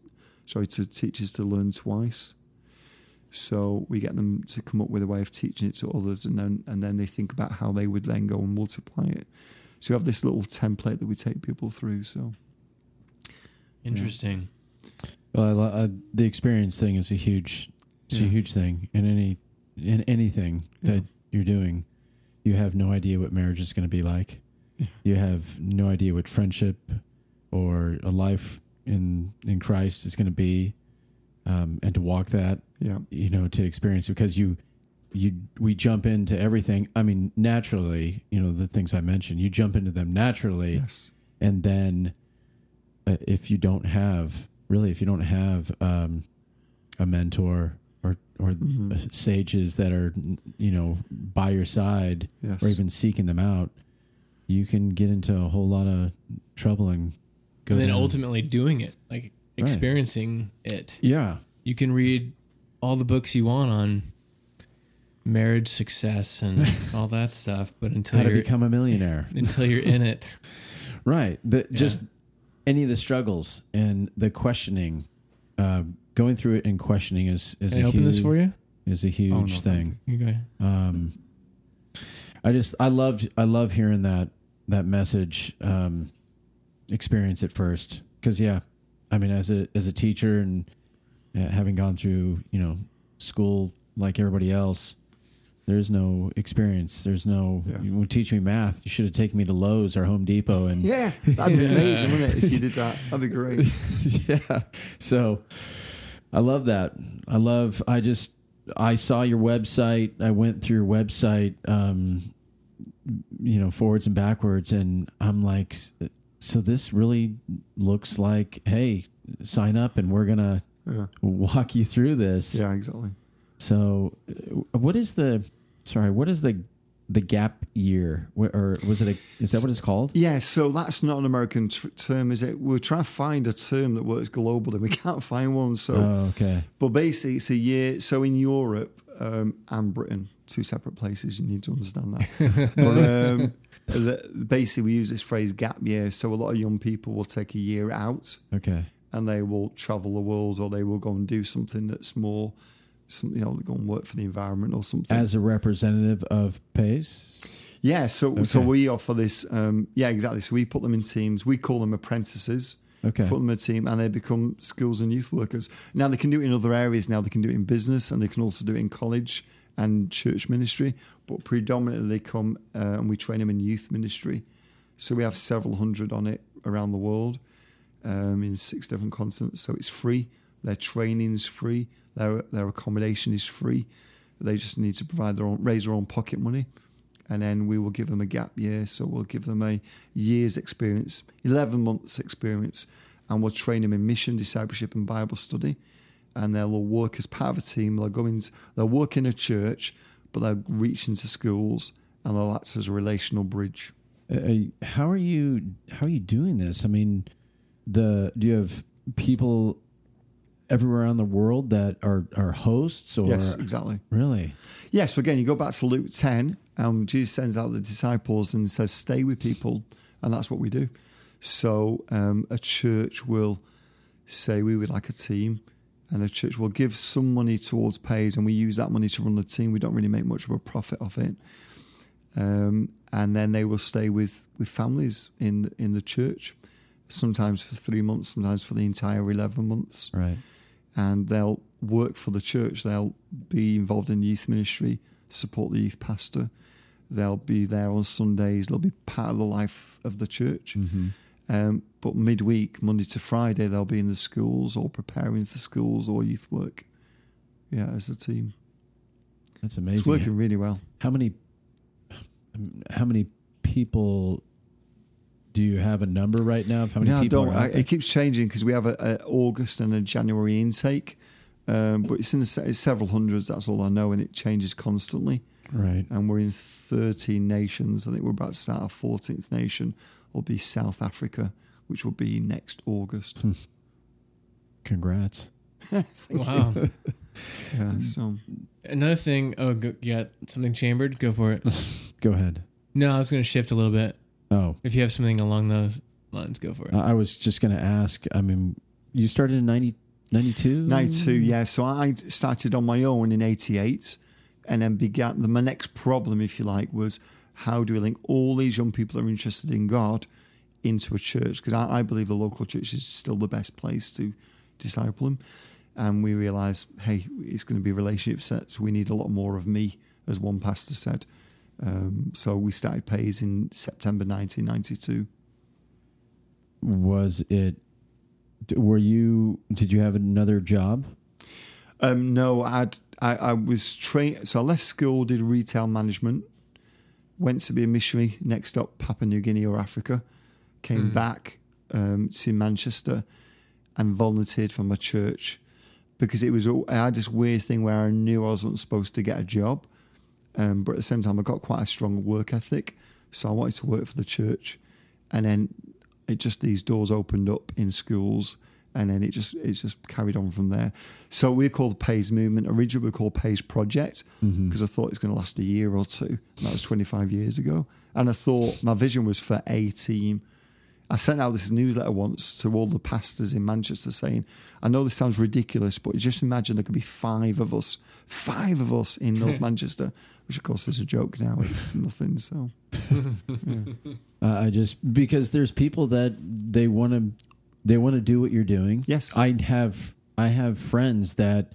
sorry, to teachers to learn twice. So we get them to come up with a way of teaching it to others, and then and then they think about how they would then go and multiply it. So we have this little template that we take people through. So interesting Well, I, lo- uh, the experience thing is a huge, it's a huge thing in any in anything that Yeah. you're doing. You have no idea what marriage is going to be like. Yeah. You have no idea what friendship or a life in in Christ is going to be, um, and to walk that, yeah, you know, to experience it because you you we jump into everything. I mean, naturally, you know, the things I mentioned, you jump into them naturally, Yes. and then uh, if you don't have really, if you don't have um, a mentor or or Mhm. sages that are you know by your side Yes. or even seeking them out, you can get into a whole lot of trouble and go. and then down. ultimately doing it, like experiencing it. yeah, You can read all the books you want on marriage success and <laughs> all that stuff, but until how to you're become a millionaire. <laughs> until you're in it, <laughs> Right. The, Just any of the struggles and the questioning, uh, going through it and questioning is is can I a open huge, this for you? is a huge Oh, no, thing. You go. Um, I just I love I love hearing that that message. Um, experience it first because yeah, I mean as a as a teacher and uh, having gone through you know school like everybody else. There's no experience. There's no. Yeah. You would teach me math. You should have taken me to Lowe's or Home Depot and Yeah, that'd be amazing, wouldn't it? If you did that, that'd be great. <laughs> yeah. So I love that. I love I just I saw your website. I went through your website um you know forwards and backwards and I'm like so this really looks like hey sign up and we're to Yeah, walk you through this. yeah, exactly. So uh, what is the sorry, what is the the gap year or was it a is that what it's called? Yeah, so that's not an American tr- term, is it? We're trying to find a term that works globally. We <laughs> can't find one. So, Oh, okay. but basically, it's a year. So in Europe um, and Britain, two separate places. You need to understand that. <laughs> but um, the, basically, we use this phrase "gap year." So a lot of young people will take a year out Okay. and they will travel the world, or they will go and do something that's more, some, you know, go and work for the environment or something. As a representative of Pais? Yeah, so so we offer this. Um, yeah, exactly. So we put them in teams. We call them apprentices. Okay. Put them in a team, and they become schools and youth workers. Now they can do it in other areas. Now they can do it in business, and they can also do it in college and church ministry. But predominantly, come uh, and we train them in youth ministry. So we have several hundred on it around the world, um, in six different continents. So it's free. Their training's free. Their their accommodation is free. They just need to provide their own, raise their own pocket money and then we will give them a gap year. So we'll give them a year's experience, 11 months experience, and we'll train them in mission, discipleship, and Bible study. And they'll work as part of a team. They'll go into, they'll work in a church, but they'll reach into schools and they'll act as a relational bridge. Uh, how are you? How are you doing this? I mean, the do you have people everywhere around the world that are are hosts or yes, exactly. really? Yes, but again, you go back to Luke 10, and Jesus sends out the disciples and says, Stay with people. And that's what we do. So um, a church will say, We would like a team. And a church will give some money towards Pais, and we use that money to run the team. We don't really make much of a profit off it. Um, and then they will stay with, with families in in the church, sometimes for three months, sometimes for the entire 11 months Right. and they'll work for the church. They'll be involved in youth ministry, support the youth pastor. They'll be there on Sundays. They'll be part of the life of the church. Mm-hmm. Um, but midweek, Monday to Friday, they'll be in the schools or preparing for schools or youth work. Yeah, as a team, That's amazing. it's working really well. How many? How many people? Do you have a number right now of how many No, I people don't. are I, there? it keeps changing because we have a, a August and a January intake, um, but it's in the, it's several hundreds. That's all I know, and it changes constantly. right. and we're in 13 nations. I think we're about to start our 14th nation, will be South Africa, which will be next August. Hmm. Congrats. <laughs> Wow. <laughs> Yeah, so Another thing. Oh, go, you got something chambered? Go for it. <laughs> Go ahead. No, I was going to shift a little bit. Oh, If you have something along those lines, go for it. I I was just going to ask. I mean, you started in 90, 92? 92, yeah. So I started on my own in 88 and then began, the, my next problem, if you like, was how do we link all these young people who are interested in God into a church? Because I, I believe the local church is still the best place to disciple them. And we realised, hey, it's going to be relationship sets. We need a lot more of me, as one pastor said. Um, so we started Pais in September 1992. Was it? Were you? Did you have another job? Um, no, I'd, I I was trained. So I left school, did retail management, went to be a missionary next up Papua New Guinea or Africa, came back um, to Manchester, and volunteered for my church because it was. I had this weird thing where I knew I wasn't supposed to get a job, um, but at the same time I got quite a strong work ethic, so I wanted to work for the church, and then it just these doors opened up in schools and then it just it just carried on from there. So we're called the Pais Movement. Originally we were called Pais Project because I thought it was going to last a year or two. And that was 25 years ago. And I thought my vision was for a team. I sent out this newsletter once to all the pastors in Manchester saying, I know this sounds ridiculous, but just imagine there could be five of us, five of us in North <laughs> Manchester, which of course is a joke now. It's <laughs> nothing. So <laughs> Uh, I just because there's people that they want to they want to do what you're doing. Yes. I have I have friends that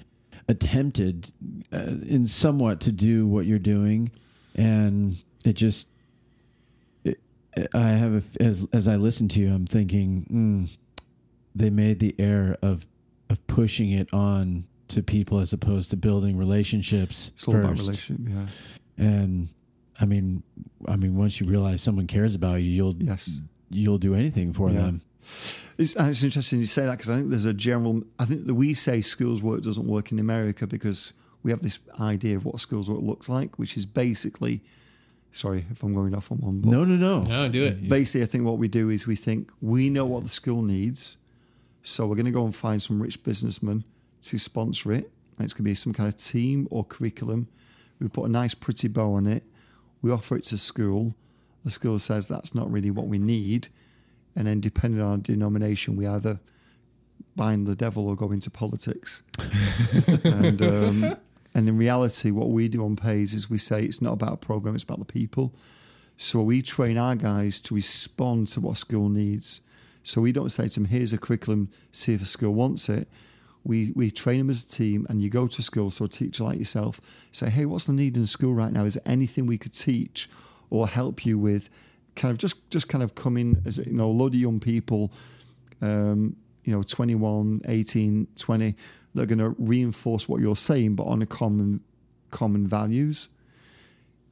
attempted uh, in somewhat to do what you're doing, and it just it, I have a, as as I listen to you, I'm thinking mm, they made the error of of pushing it on to people as opposed to building relationships it's first. relationship. Yeah. And I mean, I mean, once you realize someone cares about you, you'll Yes. you'll do anything for Yeah. them. It's, uh, it's interesting you say that because I think there's a general. I think that we say schools work doesn't work in America because we have this idea of what schools work looks like, which is basically. Sorry if I'm going off on one. But No, no, no. No, do it. Basically, I think what we do is we think we know what the school needs, so we're going to go and find some rich businessman to sponsor it. And it's going to be some kind of team or curriculum. We put a nice, pretty bow on it. We offer it to school. The school says that's not really what we need, and then depending on our denomination, we either bind the devil or go into politics. <laughs> and um, and in reality, what we do on Pais is we say it's not about a program; it's about the people. So we train our guys to respond to what school needs. So we don't say to them, "Here's a curriculum, see if a school wants it." We we train them as a team, and you go to school. So a teacher like yourself say, "Hey, what's the need in school right now? Is there anything we could teach or help you with?" Kind of just just kind of come in as you know, a lot of young people, um, you know, 21, 18, 20. They're going to reinforce what you're saying, but on a common common values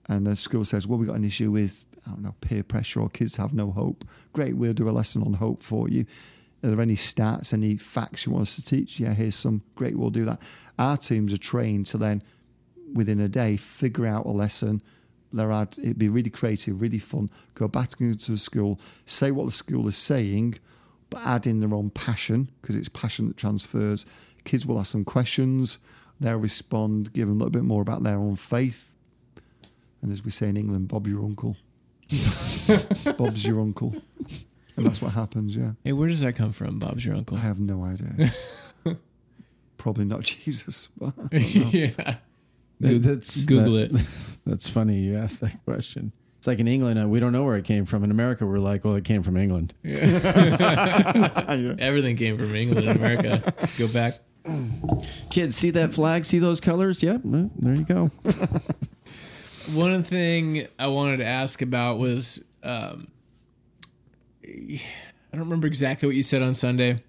and the school says, well, we've got an issue with, I don't know, peer pressure or kids have no hope. Great, we'll do a lesson on hope for you. Are there any stats, any facts you want us to teach? Yeah, here's some. Great, we'll do that. Our teams are trained to then, within a day, figure out a lesson. They're add, it'd be really creative, really fun. Go back into the school, say what the school is saying, but add in their own passion because it's passion that transfers. Kids will ask some questions. They'll respond, give them a little bit more about their own faith. And as we say in England, Bob's your uncle. <laughs> Bob's your uncle. And that's what happens, yeah. Hey, where does that come from? Bob's your uncle. I have no idea. <laughs> Probably not <laughs> Jesus. But I don't know. yeah. Dude, that's Google that- it. <laughs> That's funny you asked that question. It's like in England, uh, we don't know where it came from. In America, we're like, well, it came from England. Yeah. <laughs> Everything came from England and America. Go back. Kids, see that flag? See those colors? Yep, well, there you go. <laughs> One thing I wanted to ask about was um, I don't remember exactly what you said on Sunday,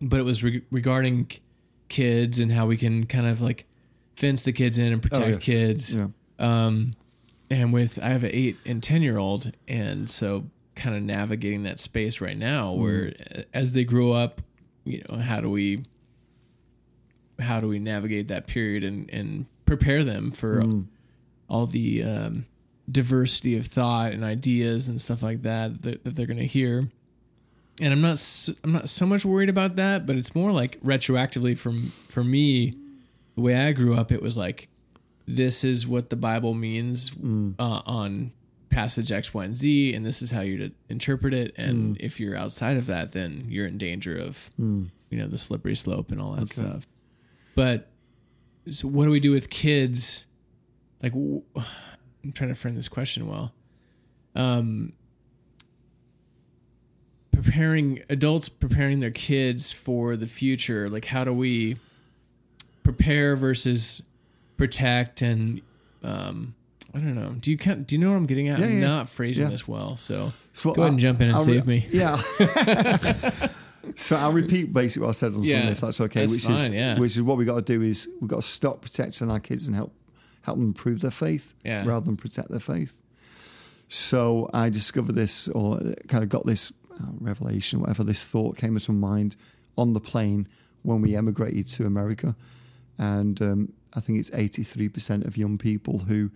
but it was re- regarding k- kids and how we can kind of like fence the kids in and protect Oh, yes. kids. Yeah. Um, and with I have an eight and ten year old, and so kind of navigating that space right now, where uh, as they grow up, you know, how do we how do we navigate that period and and prepare them for all the um, diversity of thought and ideas and stuff like that that, that they're going to hear. And I'm not I'm not so much worried about that, but it's more like retroactively from for me, the way I grew up, it was like this is what the Bible means uh, on passage X, Y, and Z, and this is how you're to interpret it. And if you're outside of that, then you're in danger of you know the slippery slope and all that stuff. But so what do we do with kids? Like, w- I'm trying to frame this question well. Um, preparing adults preparing their kids for the future. Like, how do we prepare versus protect? And um, I don't know. Do you kind do you know what I'm getting at? Yeah, I'm yeah. not phrasing Yeah. this well, so So go ahead and jump in and I'll save me. Yeah. <laughs> <laughs> so I'll repeat basically what I said on Sunday, if that's okay. that's which fine, is yeah. which is what we got to do is we've got to stop protecting our kids and help help them improve their faith rather than protect their faith. So I discovered this, or kind of got this uh, revelation, whatever this thought came into my mind on the plane when we emigrated to America, and um, I think it's eighty three percent of young people who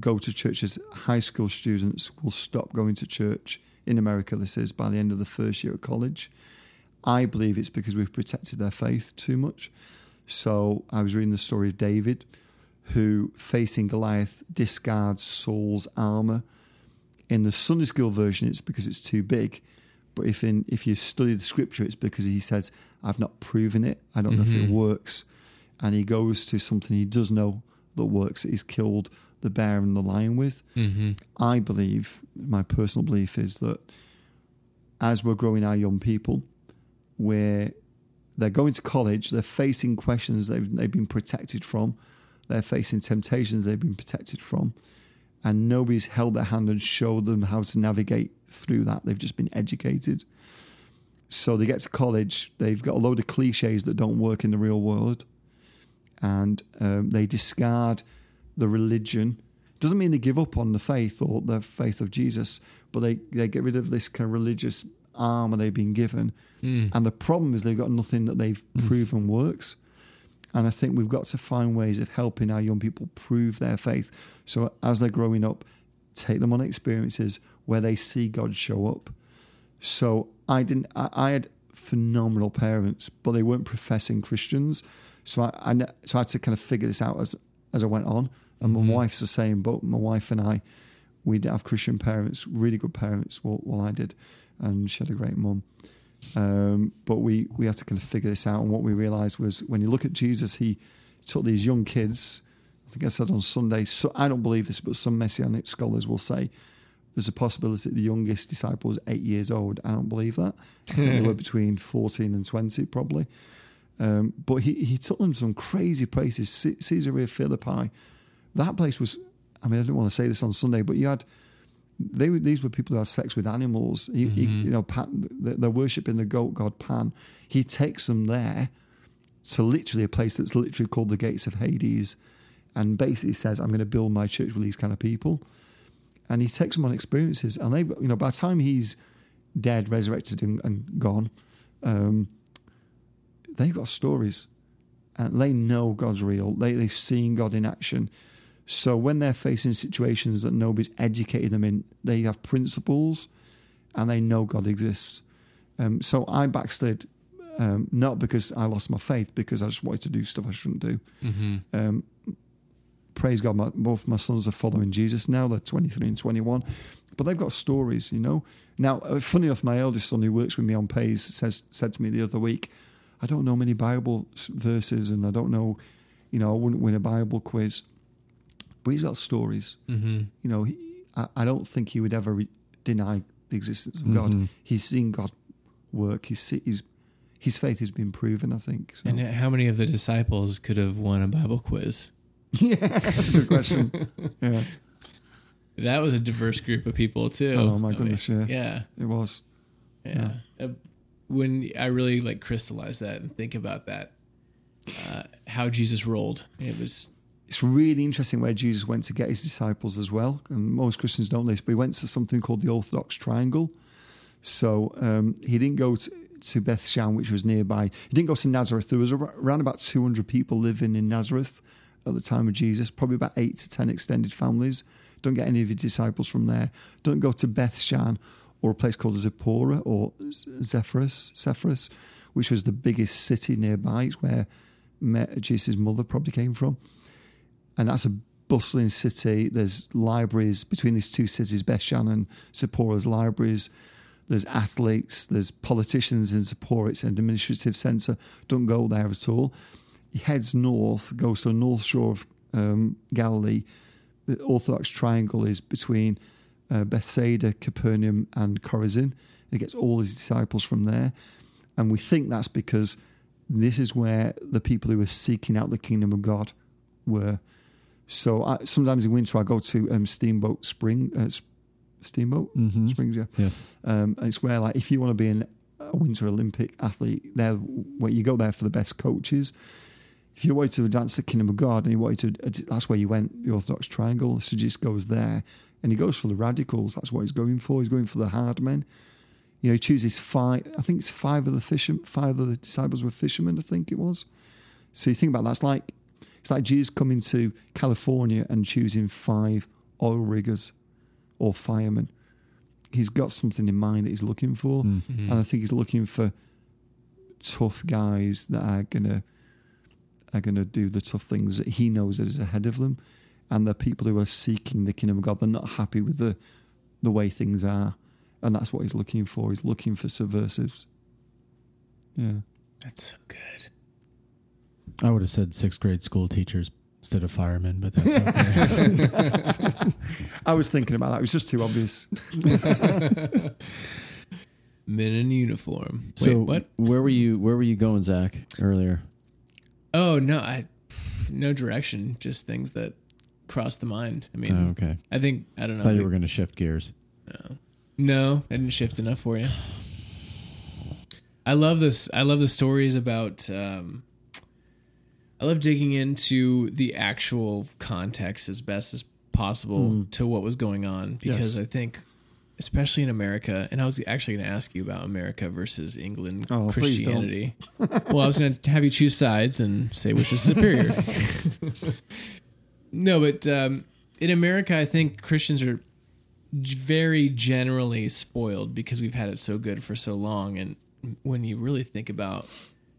go to church as high school students will stop going to church in America. This is by the end of the first year of college. I believe it's because we've protected their faith too much. So I was reading the story of David, who facing Goliath discards Saul's armor. In the Sunday school version, it's because it's too big. But if in if you study the scripture, it's because he says, "I've not proven it. I don't know if it works." And he goes to something he does know that works. That he's killed the bear and the lion with. Mm-hmm. I believe, my personal belief is that as we're growing our young people, where they're going to college, they're facing questions they've, they've been protected from, they're facing temptations they've been protected from, and nobody's held their hand and showed them how to navigate through that. They've just been educated. So they get to college, they've got a load of cliches that don't work in the real world, and um, they discard the religion. Doesn't mean they give up on the faith or the faith of Jesus, but they, they get rid of this kind of religious armor they've been given. Mm. And the problem is they've got nothing that they've proven works. And I think we've got to find ways of helping our young people prove their faith. So as they're growing up, take them on experiences where they see God show up. So I didn't. I, I had phenomenal parents, but they weren't professing Christians. So I, I, so I had to kind of figure this out as as I went on. And my wife's the same, but my wife and I, we didn't have Christian parents, really good parents. Well, well I did, and she had a great mum. Um, but we we had to kind of figure this out. And what we realised was when you look at Jesus, he took these young kids. I think I said on Sunday. So I don't believe this, but some messianic scholars will say there's a possibility that the youngest disciple was eight years old. I don't believe that. I think they were <laughs> between 14 and 20, probably. Um, but he, he took them to some crazy places. C- Caesarea Philippi, that place was. I mean, I didn't want to say this on Sunday, but you had they were, these were people who had sex with animals. He, he, you know, Pan, they're, they're worshiping the goat god Pan. He takes them there to literally a place that's literally called the gates of Hades, and basically says, "I'm going to build my church with these kind of people." And he takes them on experiences, and they, you know, by the time he's dead, resurrected, and, and gone, um, they've got stories, and they know God's real. They they've seen God in action. So when they're facing situations that nobody's educated them in, they have principles, and they know God exists. Um, so I backslid, um, not because I lost my faith, because I just wanted to do stuff I shouldn't do. Mm-hmm. Um, praise God, my, both my sons are following Jesus now. They're 23 and 21, but they've got stories, you know. Now, uh, funny enough, my eldest son who works with me on Pais says said to me the other week, "I don't know many Bible verses, and I don't know, you know, I wouldn't win a Bible quiz." But he's got stories. Mm-hmm. You know, he, I, I don't think he would ever re- deny the existence of God. Mhm. He's seen God work. He's, he's his faith has been proven. I think. So. And how many of the disciples could have won a Bible quiz? <laughs> yeah, that's a good question. <laughs> yeah. That was a diverse group of people too. Oh, my goodness, yeah. yeah, It was. yeah. Uh, when I really like crystallize that and think about that, uh, how Jesus rolled, it was It's really interesting where Jesus went to get his disciples as well. And most Christians don't this, but he went to something called the Orthodox Triangle. So um, he didn't go to, to Beth Shan, which was nearby. He didn't go to Nazareth. There was around about 200 people living in Nazareth at the time of Jesus, probably about eight to 10 extended families. Don't get any of your disciples from there. Don't go to Beth Shan or a place called Zipporah or Sepphoris, Sepphoris, which was the biggest city nearby. It's where Jesus' mother probably came from and that's a bustling city. There's libraries between these two cities, Beth Shan and Zipporah's libraries. There's athletes, there's politicians in Zipporah. It's an administrative centre. Don't go there at all. He heads north, goes to the north shore of um, Galilee. The Orthodox Triangle is between uh, Bethsaida, Capernaum, and Chorazin. He gets all his disciples from there. And we think that's because this is where the people who were seeking out the kingdom of God were. So I, sometimes in winter I go to um, Steamboat Spring, uh, Steamboat Mhm. Springs, yeah. Yes. Um, and it's where like if you want to be in a Winter Olympic athlete. There, where you go there for the best coaches. If you wanted to advance the kingdom of God and you wanted to, that's where you went. The Orthodox Triangle. So just goes there, and he goes for the radicals. That's what he's going for. He's going for the hard men. You know, he chooses five. I think it's five of the fisher, five of the disciples were fishermen. I think it was. So you think about that. It's like it's like Jesus coming to California and choosing five oil riggers or firemen. He's got something in mind that he's looking for, Mhm. and I think he's looking for tough guys that are gonna are gonna do the tough things that he knows that is ahead of them, and the people who are seeking the kingdom of God. They're not happy with the the way things are, and that's what he's looking for. He's looking for subversives. Yeah. That's so good. I would have said sixth grade school teachers instead of firemen, but that's okay. <laughs> I was thinking about that. It was just too obvious. <laughs> Men in uniform. Wait, so what? Where were you? Where were you going, Zach? Earlier. Oh no, I no direction. Just things that cross the mind. I mean, Oh, okay. I think I don't I know. thought you were going to shift gears. No. No, I didn't shift enough for you. I love this. I love the stories about. Um, I love digging into the actual context as best as possible Mm. to what was going on because Yes. I think, especially in America, and I was actually going to ask you about America versus England Oh, please don't. Christianity. well, I was going to have you choose sides and say which is superior. <laughs> no, but um, in America, I think Christians are very generally spoiled because we've had it so good for so long. And when you really think about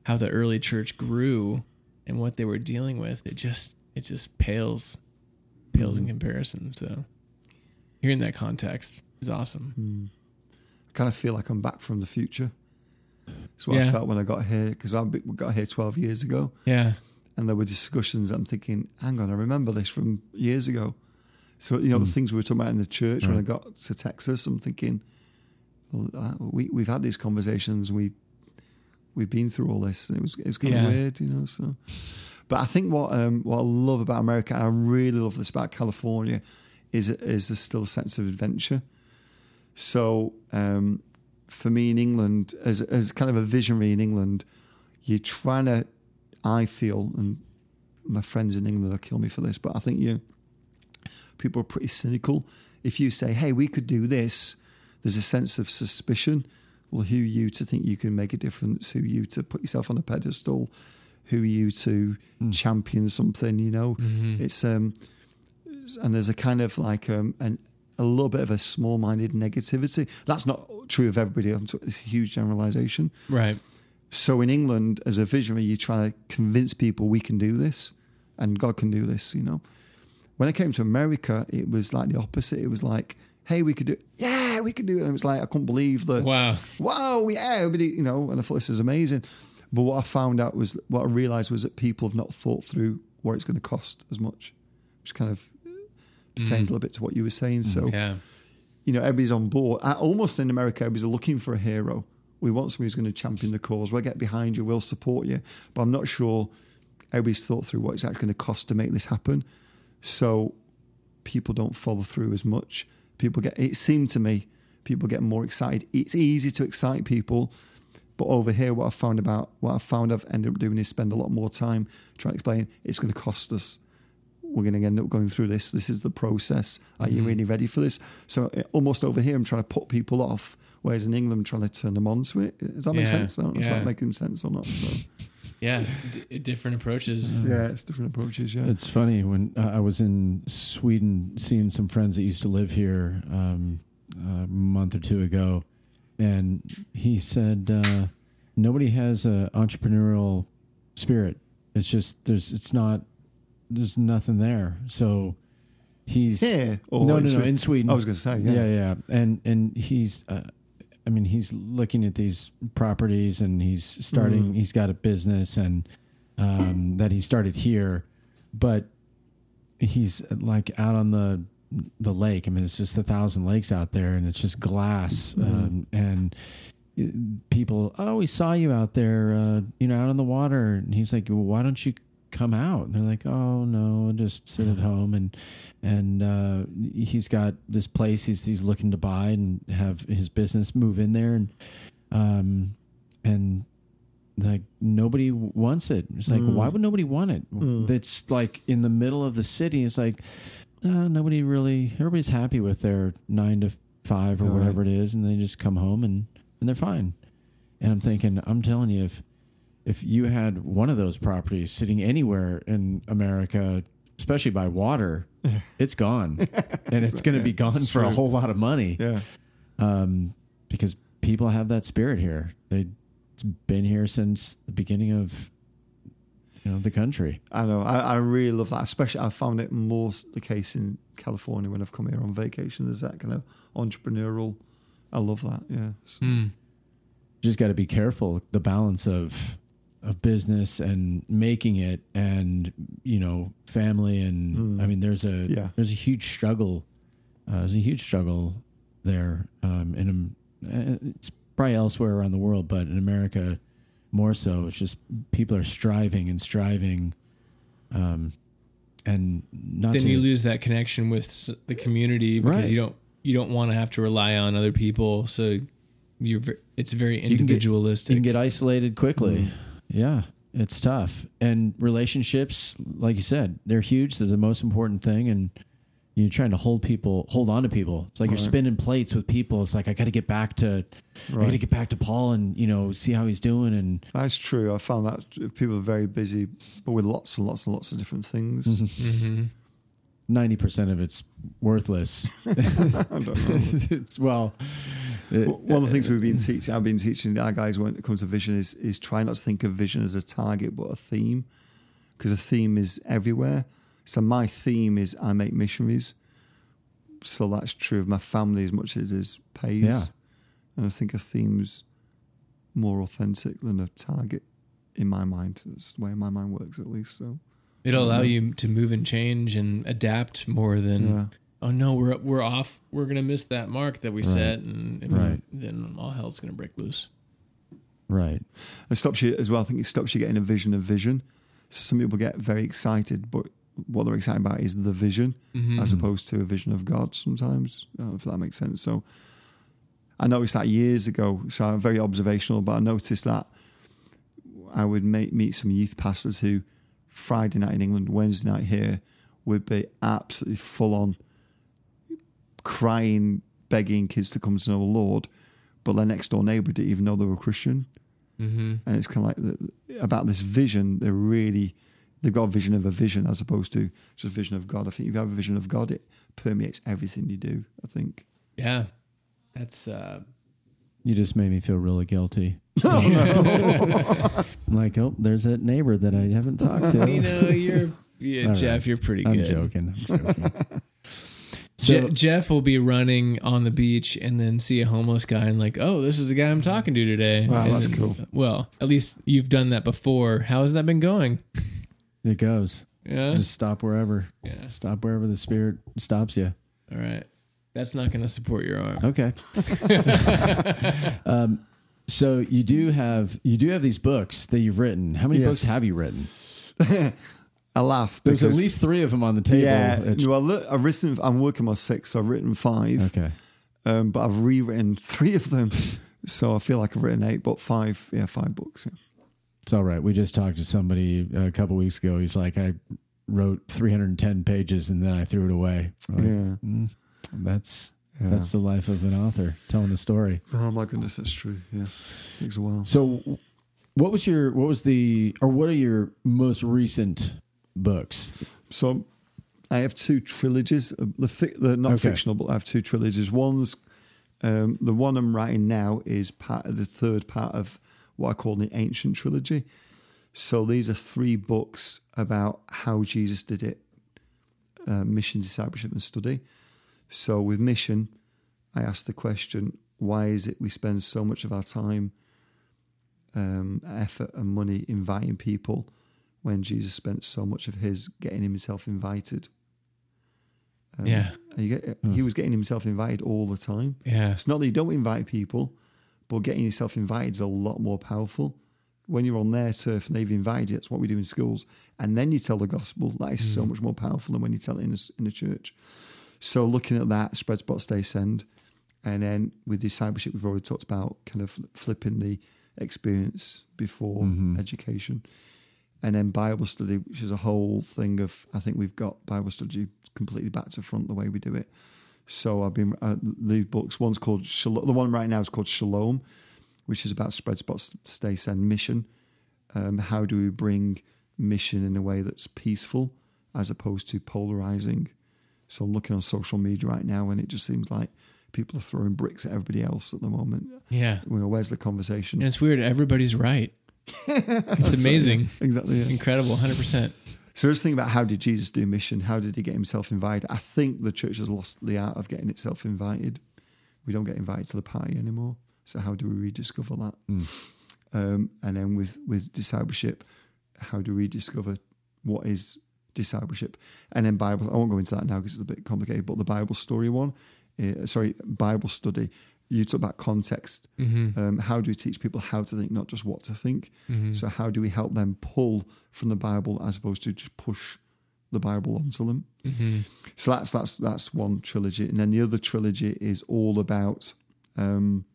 how the early church grew and what they were dealing with, it just it just pales pales in comparison. So hearing that context is awesome. I kind of feel like I'm back from the future. That's what I felt when I got here because I got here 12 years ago, Yeah. And there were discussions. I'm thinking, hang on, I remember this from years ago. So you know the things we were talking about in the church when I got to Texas. I'm thinking, well, uh, we we've had these conversations. We we've been through all this, and it was it was kind Yeah. of weird, you know. So, but I think what um, what I love about America, and I really love this about California, is is there's still a sense of adventure. So um, for me in England, as as kind of a visionary in England, you're trying to, I feel, and my friends in England will kill me for this, but I think you people are pretty cynical. If you say, "Hey, we could do this," there's a sense of suspicion. Well, who are you to think you can make a difference? Who are you to put yourself on a pedestal? Who are you to champion something? You know, it's um, and there's a kind of like um, an a little bit of a small-minded negativity. That's not true of everybody. It's a huge generalization. Right. So in England, as a visionary, you try to convince people we can do this, and God can do this. You know, when I came to America, it was like the opposite. It was like, hey, we could do, it. yeah, we could do it. And it was like I couldn't believe that. Wow. Wow, yeah, everybody, you know, and I thought this is amazing. But what I found out was what I realised was that people have not thought through what it's going to cost as much, which kind of pertains mm. a little bit to what you were saying. Mm, so Yeah. you know, everybody's on board. I, almost in America, everybody's looking for a hero. We want somebody who's going to champion the cause. We'll get behind you. We'll support you. But I'm not sure everybody's thought through what it's actually going to cost to make this happen. So people don't follow through as much. People get, it seemed to me, people get more excited. It's easy to excite people. But over here, what I've found about, what I've found I've ended up doing is spend a lot more time trying to explain it's going to cost us we're going to end up going through this. This is the process. Are you really ready for this? So uh, almost over here, I'm trying to put people off, whereas in England, trying to turn them on to it. Does that make Yeah, sense? I don't know if yeah. that's making sense or not. So <laughs> Yeah. D- different approaches. yeah, it's different approaches. Yeah, It's funny when uh, I was in Sweden seeing some friends that used to live here um, a month or two ago, and he said uh, nobody has an entrepreneurial spirit. It's just there's it's not there's nothing there. So he's here or no no no Sweden? in Sweden. I was going to say yeah. yeah, yeah, and and he's, uh, I mean, he's looking at these properties, and he's starting. Mhm. He's got a business, and um, that he started here, but he's like out on the the lake. I mean, it's just a thousand lakes out there, and it's just glass, Mhm. um, and people. Oh, we saw you out there, uh, you know, out on the water. And he's like, well, why don't you? Come out and they're like oh no just sit at home and and uh he's got this place he's he's looking to buy and have his business move in there and um, and like nobody wants it. It's like, Mm. why would nobody want it? Mm. It's like in the middle of the city. It's like uh, nobody really. Everybody's happy with their nine to five or All right. whatever it is, and they just come home and and they're fine. And I'm thinking, I'm telling you, if if you had one of those properties sitting anywhere in America, especially by water, <laughs> it's gone, <laughs> and it's going to be gone it's for a whole lot of money Yeah. um, because people have that spirit here. They it's been here since the beginning of you know the country. I know. I, I really love that. Especially, I found it more the case in California when I've come here on vacation. There's that kind of entrepreneurial. I love that. Yeah. So-. You just got to be careful the balance of of business and making it, and you know family, and Mm. I mean there's a Yeah. there's a huge struggle. Uh, there's a huge struggle there, um, in um, uh, it's probably elsewhere around the world, but in America more so. It's just people are striving and striving, um, and not Then to, you lose that connection with the community because Right. you don't you don't want to have to rely on other people. So you're it's very can get- individualistic. you can get isolated quickly. Mm. Yeah, it's tough. And relationships, like you said, they're huge. They're the most important thing. And you're trying to hold people, hold on to people. It's like you're spinning plates with people. It's like I got to get back to, I got to get back to Paul and you know see how he's doing. And That's true. I found that people are very busy, but with lots and lots and lots of different things. hmm ninety percent of it's worthless. <laughs> I don't know. <laughs> It's- Well, Uh, one of the things uh, we've been teaching, I've been teaching our guys when it comes to vision is is try not to think of vision as a target but a theme, because a theme is everywhere. So my theme is I make missionaries. So that's true of my family as much as it is Pais. Yeah. And I think a theme's more authentic than a target in my mind. That's the way my mind works at least. So It'll allow you to move and change and adapt more than yeah. Oh no we're we're off we're gonna miss that mark that we Right. set and Right. then all hell's gonna break loose. right. It stops you as well. I think it stops you getting a vision of vision. So some people get very excited, but what they're excited about is the vision Mhm. as opposed to a vision of God sometimes, I don't know if that makes sense. So I noticed that years ago. So I'm very observational, but I noticed that I would make, meet some youth pastors who Friday night in England, Wednesday night here would be absolutely full on crying, begging kids to come to know the Lord. But their next door neighbor didn't even know they were Christian Mhm. and it's kind of like the, about this vision. They're really they've got a vision of a vision as opposed to just a vision of God. I think if you have a vision of God, it permeates everything you do. I think. Yeah. That's uh You just made me feel really guilty. <laughs> <laughs> I'm like, oh, there's that neighbor that I haven't talked to. you know, you're yeah, All Jeff, right. you're pretty I'm good. joking. I'm joking. <laughs> Je- Jeff will be running on the beach and then see a homeless guy and like, oh, this is the guy I'm talking to today. Wow, And that's then- cool. Well, at least you've done that before. How has that been going? It goes. Yeah. Just stop wherever. yeah. Stop wherever the spirit stops you. All right. That's not going to support your arm. Okay. <laughs> um, so you do have you do have these books that you've written. How many Yes. books have you written? <laughs> I laugh. There's at because- least three of them on the table. yeah. It's- Well, look, I've written. I'm working on six. So I've written five, okay. um, but I've rewritten three of them. So I feel like I've written eight, but five. Yeah, five books. Yeah. It's all right. We just talked to somebody a couple weeks ago. He's like, I wrote 310 pages and then I threw it away. I'm like, Yeah. "Mm, that's that's the life of an author telling a story. oh my goodness, that's true. Yeah, takes a while. So, what was your what was the or what are your most recent books? So I have two trilogies. uh, The, fic- the not Okay. fictional, but I have two trilogies. One's um, the one I'm writing now is part of the third part of what I call the ancient trilogy. So these are three books about how Jesus did it: uh, mission, discipleship, and study. So with mission, I ask the question: Why is it we spend so much of our time, um, effort, and money inviting people? When Jesus spent so much of his getting himself invited. Um, Yeah. and you get, he was getting himself invited all the time. Yeah. It's not that you don't invite people, but getting yourself invited is a lot more powerful. When you're on their turf and they've invited you, that's what we do in schools. And then you tell the gospel. That is so much more powerful than when you tell it in a, in a church. So looking at that, spread spot, stay send. And then with discipleship, we've already talked about kind of flipping the experience before Mhm. education. And then Bible study, which is a whole thing of, I think we've got Bible study completely back to front the way we do it. So I've been, uh, these books, one's called, Shalom, the one right now is called Shalom, which is about spread spots, stay send mission. Um, how do we bring mission in a way that's peaceful as opposed to polarizing? So I'm looking on social media right now and it just seems like people are throwing bricks at everybody else at the moment. Yeah. You know, where's the conversation? And it's weird. Everybody's right. It's amazing. Exactly. Yeah. Incredible. 100%. So just think about how did Jesus do mission? How did he get himself invited? I think the church has lost the art of getting itself invited. We don't get invited to the party anymore. So how do we rediscover that? Mm. Um, and then with with discipleship, how do we discover what is discipleship? And then Bible. I won't go into that now because it's a bit complicated. But the Bible story one, uh, sorry, Bible study. You talk about context. hmm Um, how do we teach people how to think, not just what to think? hmm So how do we help them pull from the Bible as opposed to just push the Bible onto them? hmm So that's that's that's one trilogy, and then the other trilogy is all about um,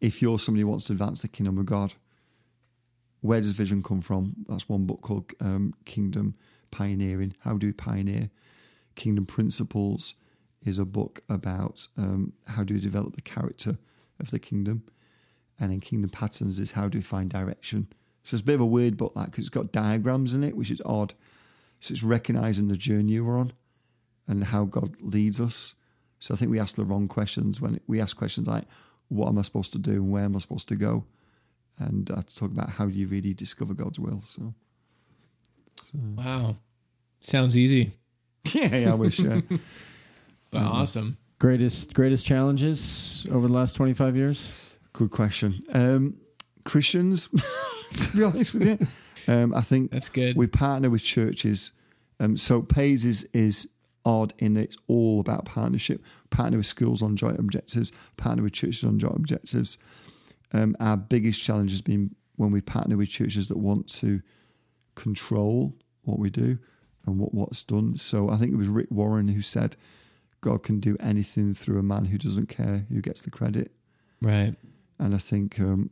if you're somebody who wants to advance the kingdom of God. Where does vision come from? That's one book called um, Kingdom Pioneering. How do we pioneer? Kingdom Principles is a book about um, how do we develop the character of the kingdom, and in Kingdom Patterns is how do we find direction. So it's a bit of a weird book that because it's got diagrams in it, which is odd. So it's recognizing the journey we're on and how God leads us. So I think we ask the wrong questions when we ask questions like, "What am I supposed to do? and Where am I supposed to go?" And I talk about how do you really discover God's will. So, so Wow. Sounds easy, <laughs> yeah, yeah, I wish. Yeah. <laughs> but Mhm. awesome. Greatest greatest challenges over the last twenty five years. Good question. Um, Christians, <laughs> to be honest with you, um, I think That's good. we partner with churches. Um, so Pais is is odd in that it's all about partnership. Partner with schools on joint objectives. Partner with churches on joint objectives. Um, our biggest challenge has been when we partner with churches that want to control what we do and what, what's done. So I think it was Rick Warren who said, "God can do anything through a man who doesn't care who gets the credit." right. and I think um,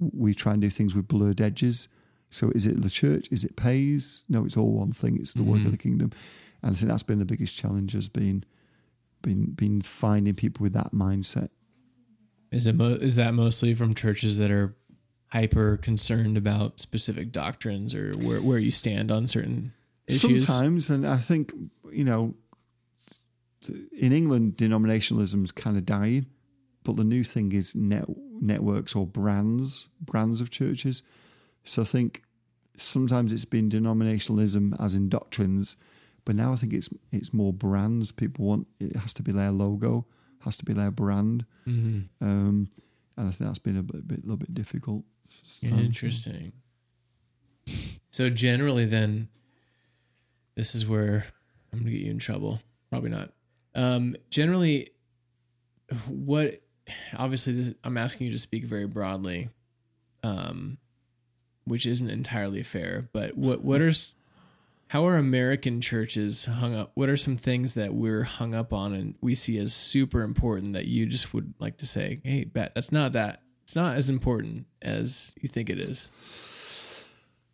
we try and do things with blurred edges. So is it the church? Is it Pais? No, it's all one thing. It's the work Mhm. of the kingdom, and I think that's been the biggest challenge has been, been, been finding people with that mindset. Is it mo- is that mostly from churches that are hyper concerned about specific doctrines or where where you stand on certain issues? Sometimes, and I think you know, in England, denominationalism's kind of dying, but the new thing is net, networks or brands, brands of churches. So I think sometimes it's been denominationalism as in doctrines, but now I think it's it's more brands. People want it has to be their logo, has to be their brand, Mhm. um, and I think that's been a bit, bit little bit difficult. Interesting. So generally, then, this is where I'm gonna get you in trouble. Probably not. Um, generally, what? Obviously, this, I'm asking you to speak very broadly, um, which isn't entirely fair. But what? What are? How are American churches hung up? What are some things that we're hung up on and we see as super important that you just would like to say, "Hey, bet that's not that. It's not as important as you think it is."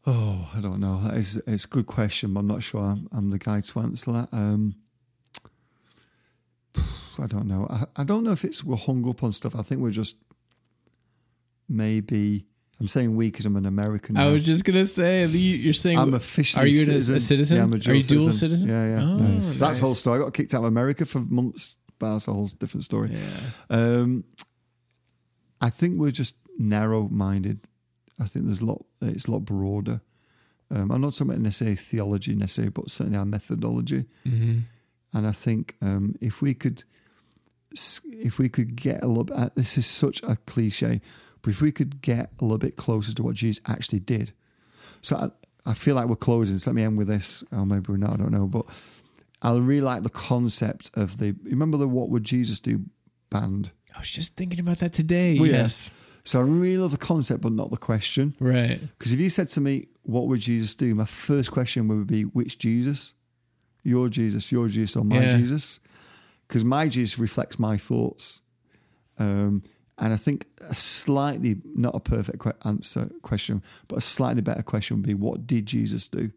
Oh, I don't know. Is it's a good question, but I'm not sure I'm, I'm the guy to answer that. Um, I don't know. I, I don't know if it's we're hung up on stuff. I think we're just maybe. I'm saying we because I'm an American. I now. was just gonna say you- you're saying I'm officially Are you a a- a citizen. citizen? Yeah, I'm a Are you dual citizen? Yeah, yeah. Oh, Nice. That's nice. whole story. I got kicked out of America for months, but that's a whole different story. yeah. Um, I think we're just narrow-minded. I think there's a lot. It's a lot broader. Um, I'm not talking about necessarily theology necessarily, but certainly our methodology. hmm And I think um, if we could, if we could get a little bit, uh, this is such a cliche, but if we could get a little bit closer to what Jesus actually did. So I, I feel like we're closing. So let me end with this. Or maybe we're not. I don't know. But I really like the concept of the. Remember the "What Would Jesus Do" band. I was just thinking about that today. Well, yeah. yes. So I really love the concept, but not the question. Right. Because if you said to me, "What would Jesus do?" my first question would be, "Which Jesus? Your Jesus, your Jesus, or my Yeah. Jesus?" Because my Jesus reflects my thoughts. Um, and I think a slightly, not a perfect que- answer question, but a slightly better question would be, what did Jesus do?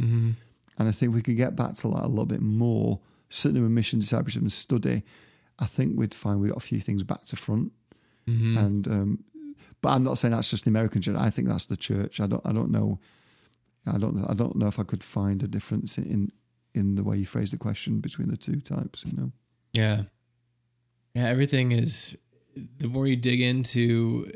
Mm-hmm. And I think we could get back to that a little bit more, certainly with mission discipleship and study. I think we'd find we got a few things back to front. Mm-hmm. And um, but I'm not saying that's just the American church. I think that's the church. I don't. I don't know. I don't. I don't know if I could find a difference in in the way you phrase the question between the two types. You know. Yeah. Yeah, everything is the more you dig into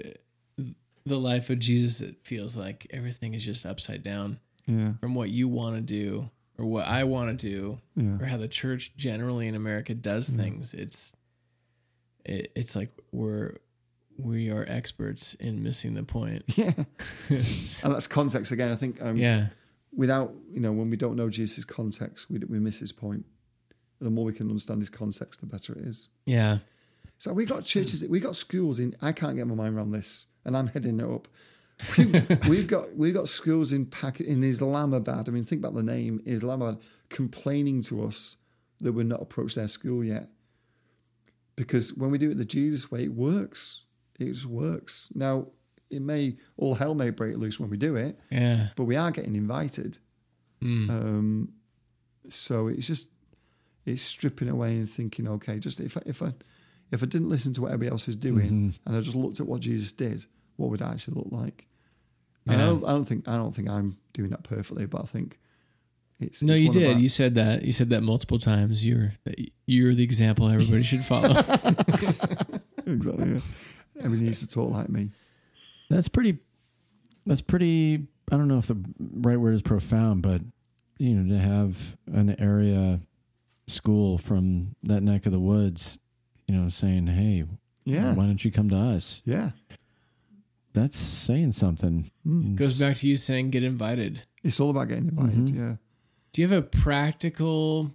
the life of Jesus, it feels like everything is just upside down Yeah. from what you want to do or what I want to do Yeah. or how the church generally in America does things. It's it, it's like we're we are experts in missing the point. <laughs> Yeah. <laughs> and that's context again. I think. Um, yeah. Without you know, when we don't know Jesus' context, we we miss his point. The more we can understand his context, the better it is. Yeah. So we got churches, we got schools in. I can't get my mind around this, and I'm heading it up. <laughs> We, we've got we've got schools in Pak in Islamabad. I mean, think about the name Islamabad, complaining to us that we're not approached their school yet. Because when we do it the Jesus way, it works. It just works. Now, it may all hell may break loose when we do it, Yeah. but we are getting invited. Mm. Um, so it's just it's stripping away and thinking, okay, just if I, if I if I didn't listen to what everybody else is doing Mhm. and I just looked at what Jesus did, what would it actually look like? And I, don't, I don't think I don't think I'm doing that perfectly, but I think it's No, it's you one did. our- You said that. You said that multiple times. You're you're the example everybody should follow. <laughs> exactly. Yeah. Everybody needs to talk like me. That's pretty. That's pretty. I don't know if the right word is profound, but you know, to have an area school from that neck of the woods, you know, saying, "Hey, Yeah, why don't you come to us?" yeah. That's saying something. Mm. Goes back to you saying get invited. It's all about getting invited. Mhm. Yeah. Do you have a practical?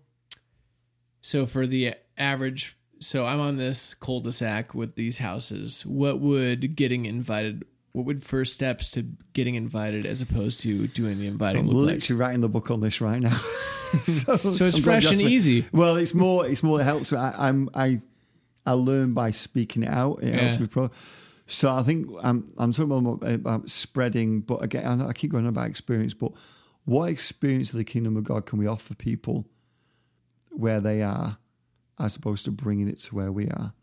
So for the average, so I'm on this cul-de-sac with these houses. What would getting invited? What would first steps to getting invited as opposed to doing the inviting I'm look like? literally writing the book on this right now. <laughs> <laughs> so, So it's I'm fresh and easy. Well, it's more. It's more. It helps me. I, I'm. I. I learn by speaking it out. It helps me. Pro- so I think I'm. I'm talking about, about spreading. But again, I, know I keep going on about experience. But what experience of the kingdom of God can we offer people where they are, as opposed to bringing it to where we are?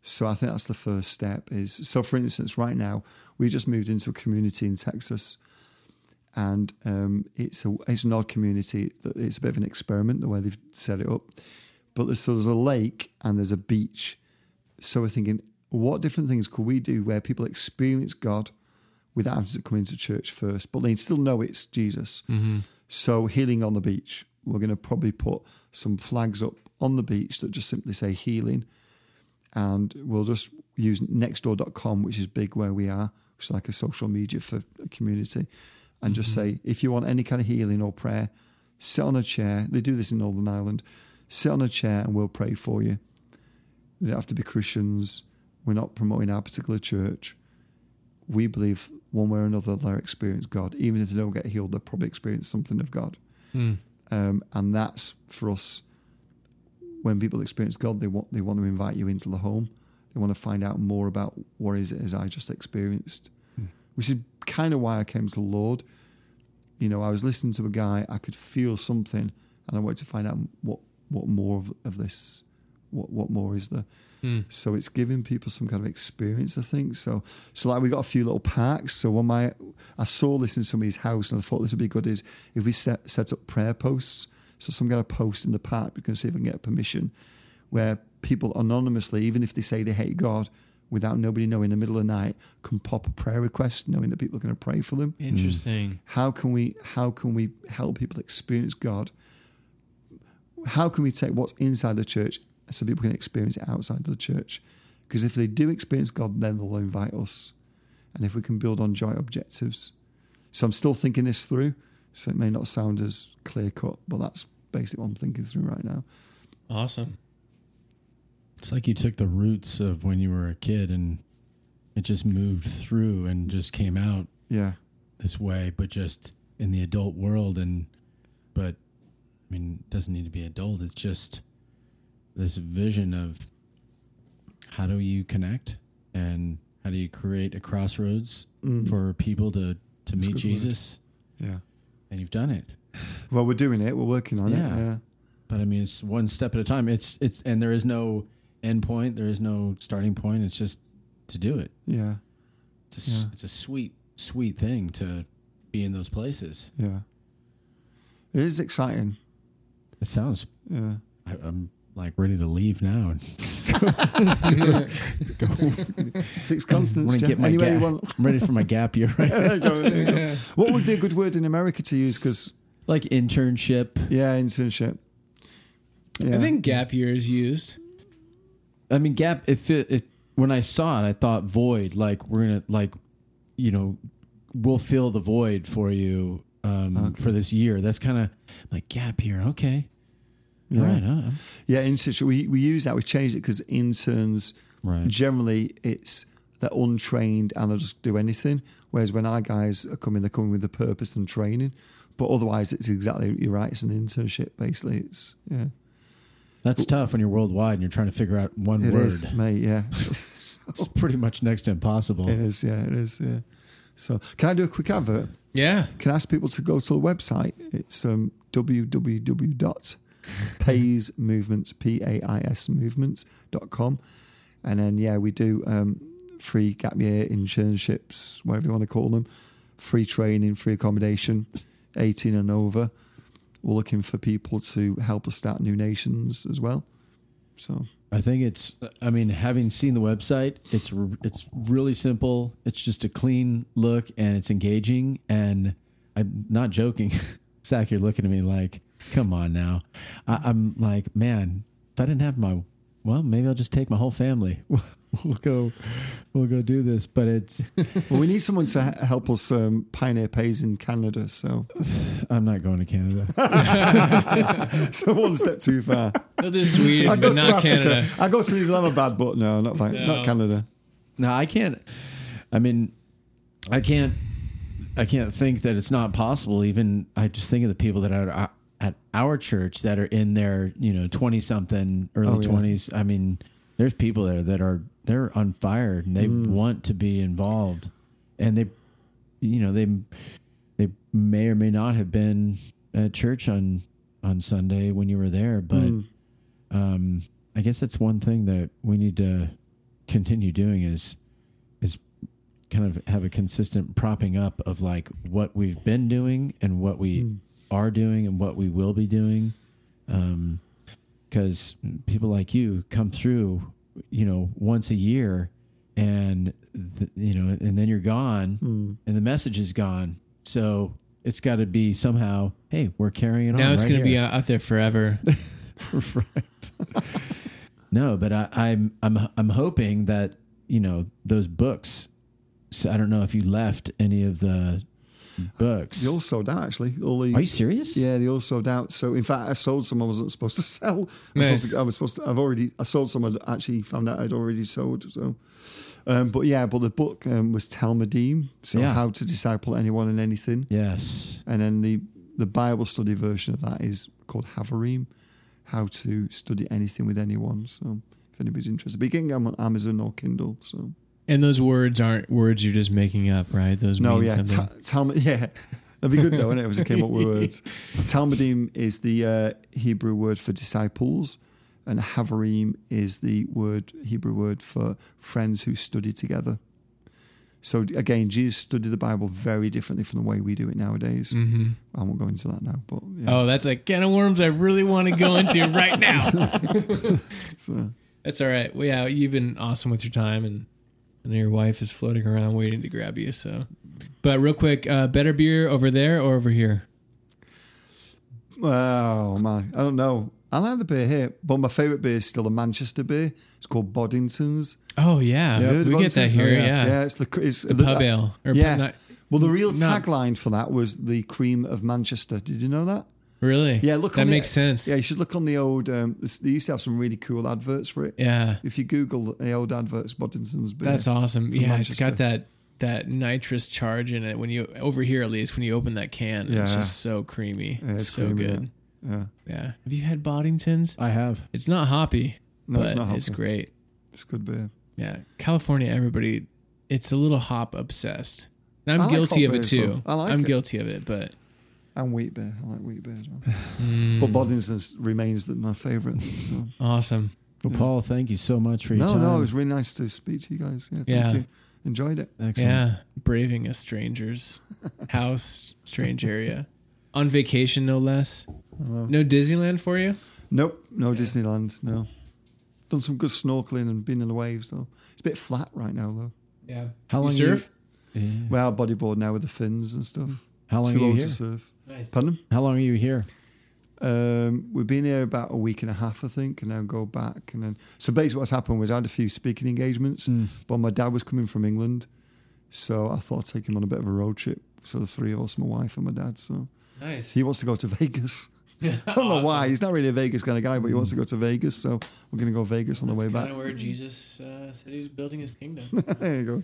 So I think that's the first step. Is so. For instance, right now we just moved into a community in Texas and um, it's a it's an odd community. It's a bit of an experiment the way they've set it up. But there's, so there's a lake and there's a beach. So we're thinking, what different things could we do where people experience God without having to come into church first, but they still know it's Jesus. So healing on the beach, we're going to probably put some flags up on the beach that just simply say healing, and we'll just use nextdoor.com, which is big where we are, which is like a social media for a community, and just say if you want any kind of healing or prayer, sit on a chair. They do this in Northern Ireland. Sit on a chair and we'll pray for you. They don't have to be Christians. We're not promoting our particular church. We believe one way or another they'll experience God. Even if they don't get healed, they'll probably experience something of God. Hmm. Um, and that's for us. When people experience God, they want they want to invite you into the home. They want to find out more about what is it as I just experienced, which is kind of why I came to the Lord. You know, I was listening to a guy, I could feel something, and I wanted to find out what what more of, of this, what what more is there. Hmm. So it's giving people some kind of experience, I think. So, so like we got a few little packs. So when my I saw this in somebody's house, and I thought this would be good is if we set set up prayer posts. So some kind of post in the park, we can see if we can get permission, where people anonymously, even if they say they hate God, without nobody knowing, in the middle of the night, can pop a prayer request, knowing that people are going to pray for them. Interesting. Mm. How can we how can we help people experience God? How can we take what's inside the church so people can experience it outside of the church? Because if they do experience God, then they'll invite us. And if we can build on joint objectives. So I'm still thinking this through. So it may not sound as clear cut, but that's basically what I'm thinking through right now. Awesome. It's like you took the roots of when you were a kid and it just moved through and just came out Yeah. this way, but just in the adult world. And, but I mean, it doesn't need to be adult. It's just this vision of how do you connect and how do you create a crossroads Mm. for people to to meet good word. Jesus, Yeah. and you've done it. Well, we're doing it. We're working on Yeah. it. Yeah. But I mean, it's one step at a time. It's it's and there is no end point. There is no starting point. It's just to do it. Yeah. It's a, Yeah. it's a sweet sweet thing to be in those places. Yeah. It is exciting. It sounds. Yeah. I, I'm like ready to leave now. <laughs> <laughs> Six consonants. wanna Jeff. get my Anywhere you ga- want. I'm ready for my gap year. Right. <laughs> There you go, there you go. What would be a good word in America to use? Because like internship. yeah, internship. Yeah. I think gap year is used. I mean, gap. If it, it when I saw it, I thought void. Like we're gonna like, you know, we'll fill the void for you um, Okay. for this year. That's kind of like gap year. Okay, Yeah. right, uh, Yeah, internship. We we use that. We change it because interns right. generally it's they're untrained and they'll just do anything. Whereas when our guys are coming, they're coming with a purpose and training. But otherwise, it's exactly you're right. It's an internship basically. It's yeah, That's tough when you're worldwide and you're trying to figure out one it word. is, mate. Yeah, <laughs> It's pretty much next to impossible. it is. Yeah, it is. Yeah. So can I do a quick advert? Yeah. Can I ask people to go to the website? It's um, www.paismovements, P-A-I-S movements.com. And then, yeah, we do um, free gap year internships, whatever you want to call them, free training, free accommodation, 18 and over. We're looking for people to help us start new nations as well. So, I think it's. I mean, having seen the website, it's it's really simple. It's just a clean look and it's engaging. And I'm not joking. <laughs> Zach, you're looking at me like, "Come on now." I, I'm like, man, if I didn't have my, well, maybe I'll just take my whole family. <laughs> <laughs> we'll go, we'll go do this. But it's. <laughs> well, we need someone to help us um, pioneer Pais in Canada. So, <sighs> I'm not going to Canada. <laughs> so one step too far. They'll do Sweden, I go but to not Africa. Canada. I go to Islamabad, but no, not like, No. not Canada. No, I can't. I mean, I can't. I can't think that it's not possible. Even I just think of the people that are at our church that are in their you know twenty something, Oh, early yeah. twenties. I mean, there's people there that are they're on fire and they Mm. want to be involved, and they, you know, they they may or may not have been at church on on Sunday when you were there, but Mm. um, I guess that's one thing that we need to continue doing is is kind of have a consistent propping up of like what we've been doing and what we Mm. are doing and what we will be doing um because people like you come through you know once a year and th- you know and then you're gone Mm. and the message is gone so it's got to be somehow hey we're carrying on Now it's right going to be here. out out there forever. <laughs> right. <laughs> no, but I, I'm I'm I'm hoping that you know those books. So I don't know if you left any of the books. They all sold out, actually. All the, Are you serious? Yeah, they all sold out. So, in fact, I sold some I wasn't supposed to <laughs> sell. I was, Nice. supposed to, I was supposed to. I've already. I sold some. I actually found out I'd already sold. So, um, but yeah, but the book um, was Talmidim. So, Yeah. how to disciple anyone and anything. Yes. And then the the Bible study version of that is called Haverim, how to study anything with anyone. So, if anybody's interested, but you can get them on Amazon or Kindle. So, And those words aren't words you're just making up, right? Those no, yeah, something. ta- Talmud, <laughs> yeah. That'd be good though, wouldn't it? If it came up with words. <laughs> Talmidim is the uh, Hebrew word for disciples, and Haverim is the word Hebrew word for friends who study together. So again, Jesus studied the Bible very differently from the way we do it nowadays. hmm I won't go into that now, but yeah. Oh, that's a can of worms I really want to go into right now. <laughs> So, That's all right. Well, yeah, you've been awesome with your time, and and your wife is floating around waiting to grab you. So, but real quick, uh, better beer over there or over here? oh my, I don't know. I like the beer here, but my favourite beer is still a Manchester beer. It's called Boddington's. Oh yeah, heard we get that here. Oh, yeah, yeah. It's the it's the pub ale. Or Yeah. not, Well, the real Not- tagline for that was the cream of Manchester. Did you know that? Really? Yeah, look. that on the- makes sense. Yeah, you should look on the old. Um, they used to have some really cool adverts for it. Yeah, If you Google the old adverts, Boddington's beer. that's awesome. Yeah, Manchester. it's got that that nitrous charge in it. When you over here, at least when you open that can, it's just so creamy. Yeah, it's it's so creamy, good. Yeah. Yeah. Have you had Boddingtons? I have. It's not hoppy, No, but it's not hoppy. it's great. It's good beer. Yeah. California, everybody, it's a little hop obsessed. And I'm I like guilty hop of it too. though. I like I'm it. guilty of it, but And wheat beer. I like wheat beer as well. Mm, But Boddington's remains the, my favourite. So. awesome. Well, Yeah. Paul, thank you so much for your No, time. no, no, it was really nice to speak to you guys. Yeah, thank Yeah. you. Enjoyed it. Excellent. Yeah. Braving a stranger's <laughs> house, strange area. On vacation, no less. No Disneyland for you? Nope, no Yeah. Disneyland. No. Done some good snorkeling and been in the waves though. It's a bit flat right now though. Yeah. How You long surf? You, yeah. Well, bodyboard now with the fins and stuff. How long Too are you old here? to surf. Nice. Pardon? How long are you here? Um, we've been here about a week and a half, I think, and then go back. And then, so basically, what's happened was I had a few speaking engagements, Mm. but my dad was coming from England, so I thought I'd take him on a bit of a road trip. So the three of us, my wife and my dad. So Nice. he wants to go to <laughs> Vegas. I <laughs> don't know why. He's not really a Vegas kind of guy, but he wants to go to Vegas. So we're going to go Vegas on the way back. kind of where Jesus uh, said he was building his kingdom. <laughs> there you go.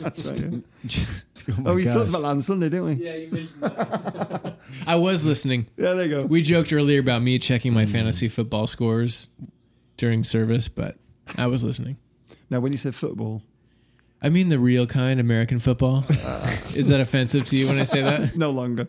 That's right. Yeah. <laughs> oh, Oh, we talked about that on Sunday, didn't we? yeah, you mentioned that. I was listening. Yeah, there you go. We joked earlier about me checking my fantasy football scores during service, but I was listening. Now, when you said football, I mean the real kind, American football. <laughs> <laughs> Is that offensive to you when I say that? <laughs> no longer.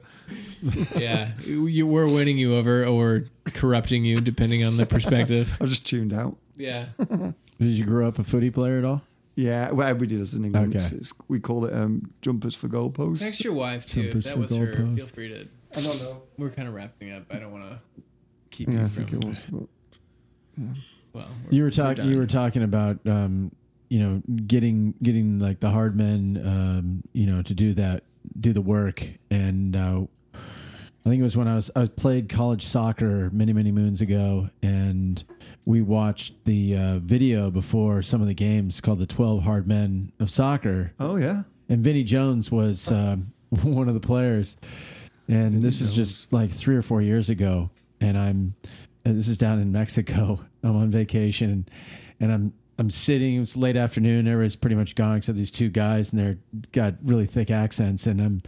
Yeah, you, we're winning you over or corrupting you, depending on the perspective. I just tuned out. Yeah. Did you grow up a footy player at all? Yeah, well, everybody does in England. Okay. It's, it's, we call it um, jumpers for goalposts. Text your wife too. If Jumpers that for was her, goalpost. feel free to. I don't know. We're kind of wrapping up. I don't want to keep Yeah, you I from. think it was. but- Well, You were we're talking. You were talking about, um, you know, getting getting like the hard men, um, you know, to do that, do the work, and uh, I think it was when I was I played college soccer many many moons ago, and we watched the uh, video before some of the games called the Twelve Hard Men of Soccer, Oh, yeah. and Vinny Jones was um, <laughs> one of the players. And Vinny this was Jones. just like three or four years ago, and I'm and this is down in Mexico. <laughs> I'm on vacation, and I'm I'm sitting. It was late afternoon. Everybody's pretty much gone except these two guys, and they're got really thick accents. And I'm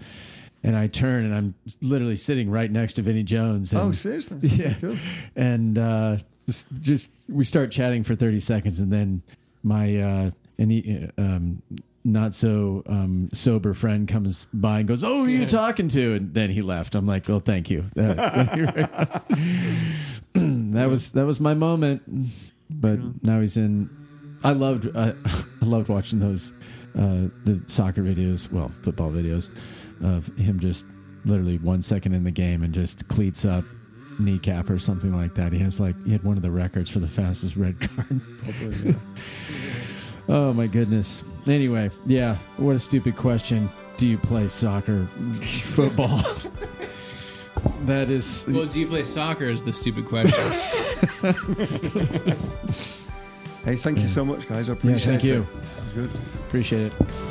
and I turn, and I'm literally sitting right next to Vinny Jones. And, Oh, seriously? <laughs> Yeah. Cool. and uh, just, just we start chatting for 30 seconds and then my uh, and he, um, not so um, sober friend comes by and goes oh who are you Yeah. talking to and then he left i'm like well thank you that, <laughs> <clears throat> that was that was my moment but Yeah. now he's in i loved uh, <laughs> i loved watching those uh, the soccer videos well football videos of him just literally one second in the game and just cleats up kneecap or something like that. He has like he had one of the records for the fastest red <laughs> card. Oh my goodness. Anyway, yeah, what a stupid question. Do you play soccer, football? <laughs> that is Well, do you play soccer? Is the stupid question. Hey, thank you so much, guys. I yeah. appreciate Thank it. Thank you. It was good. Appreciate it.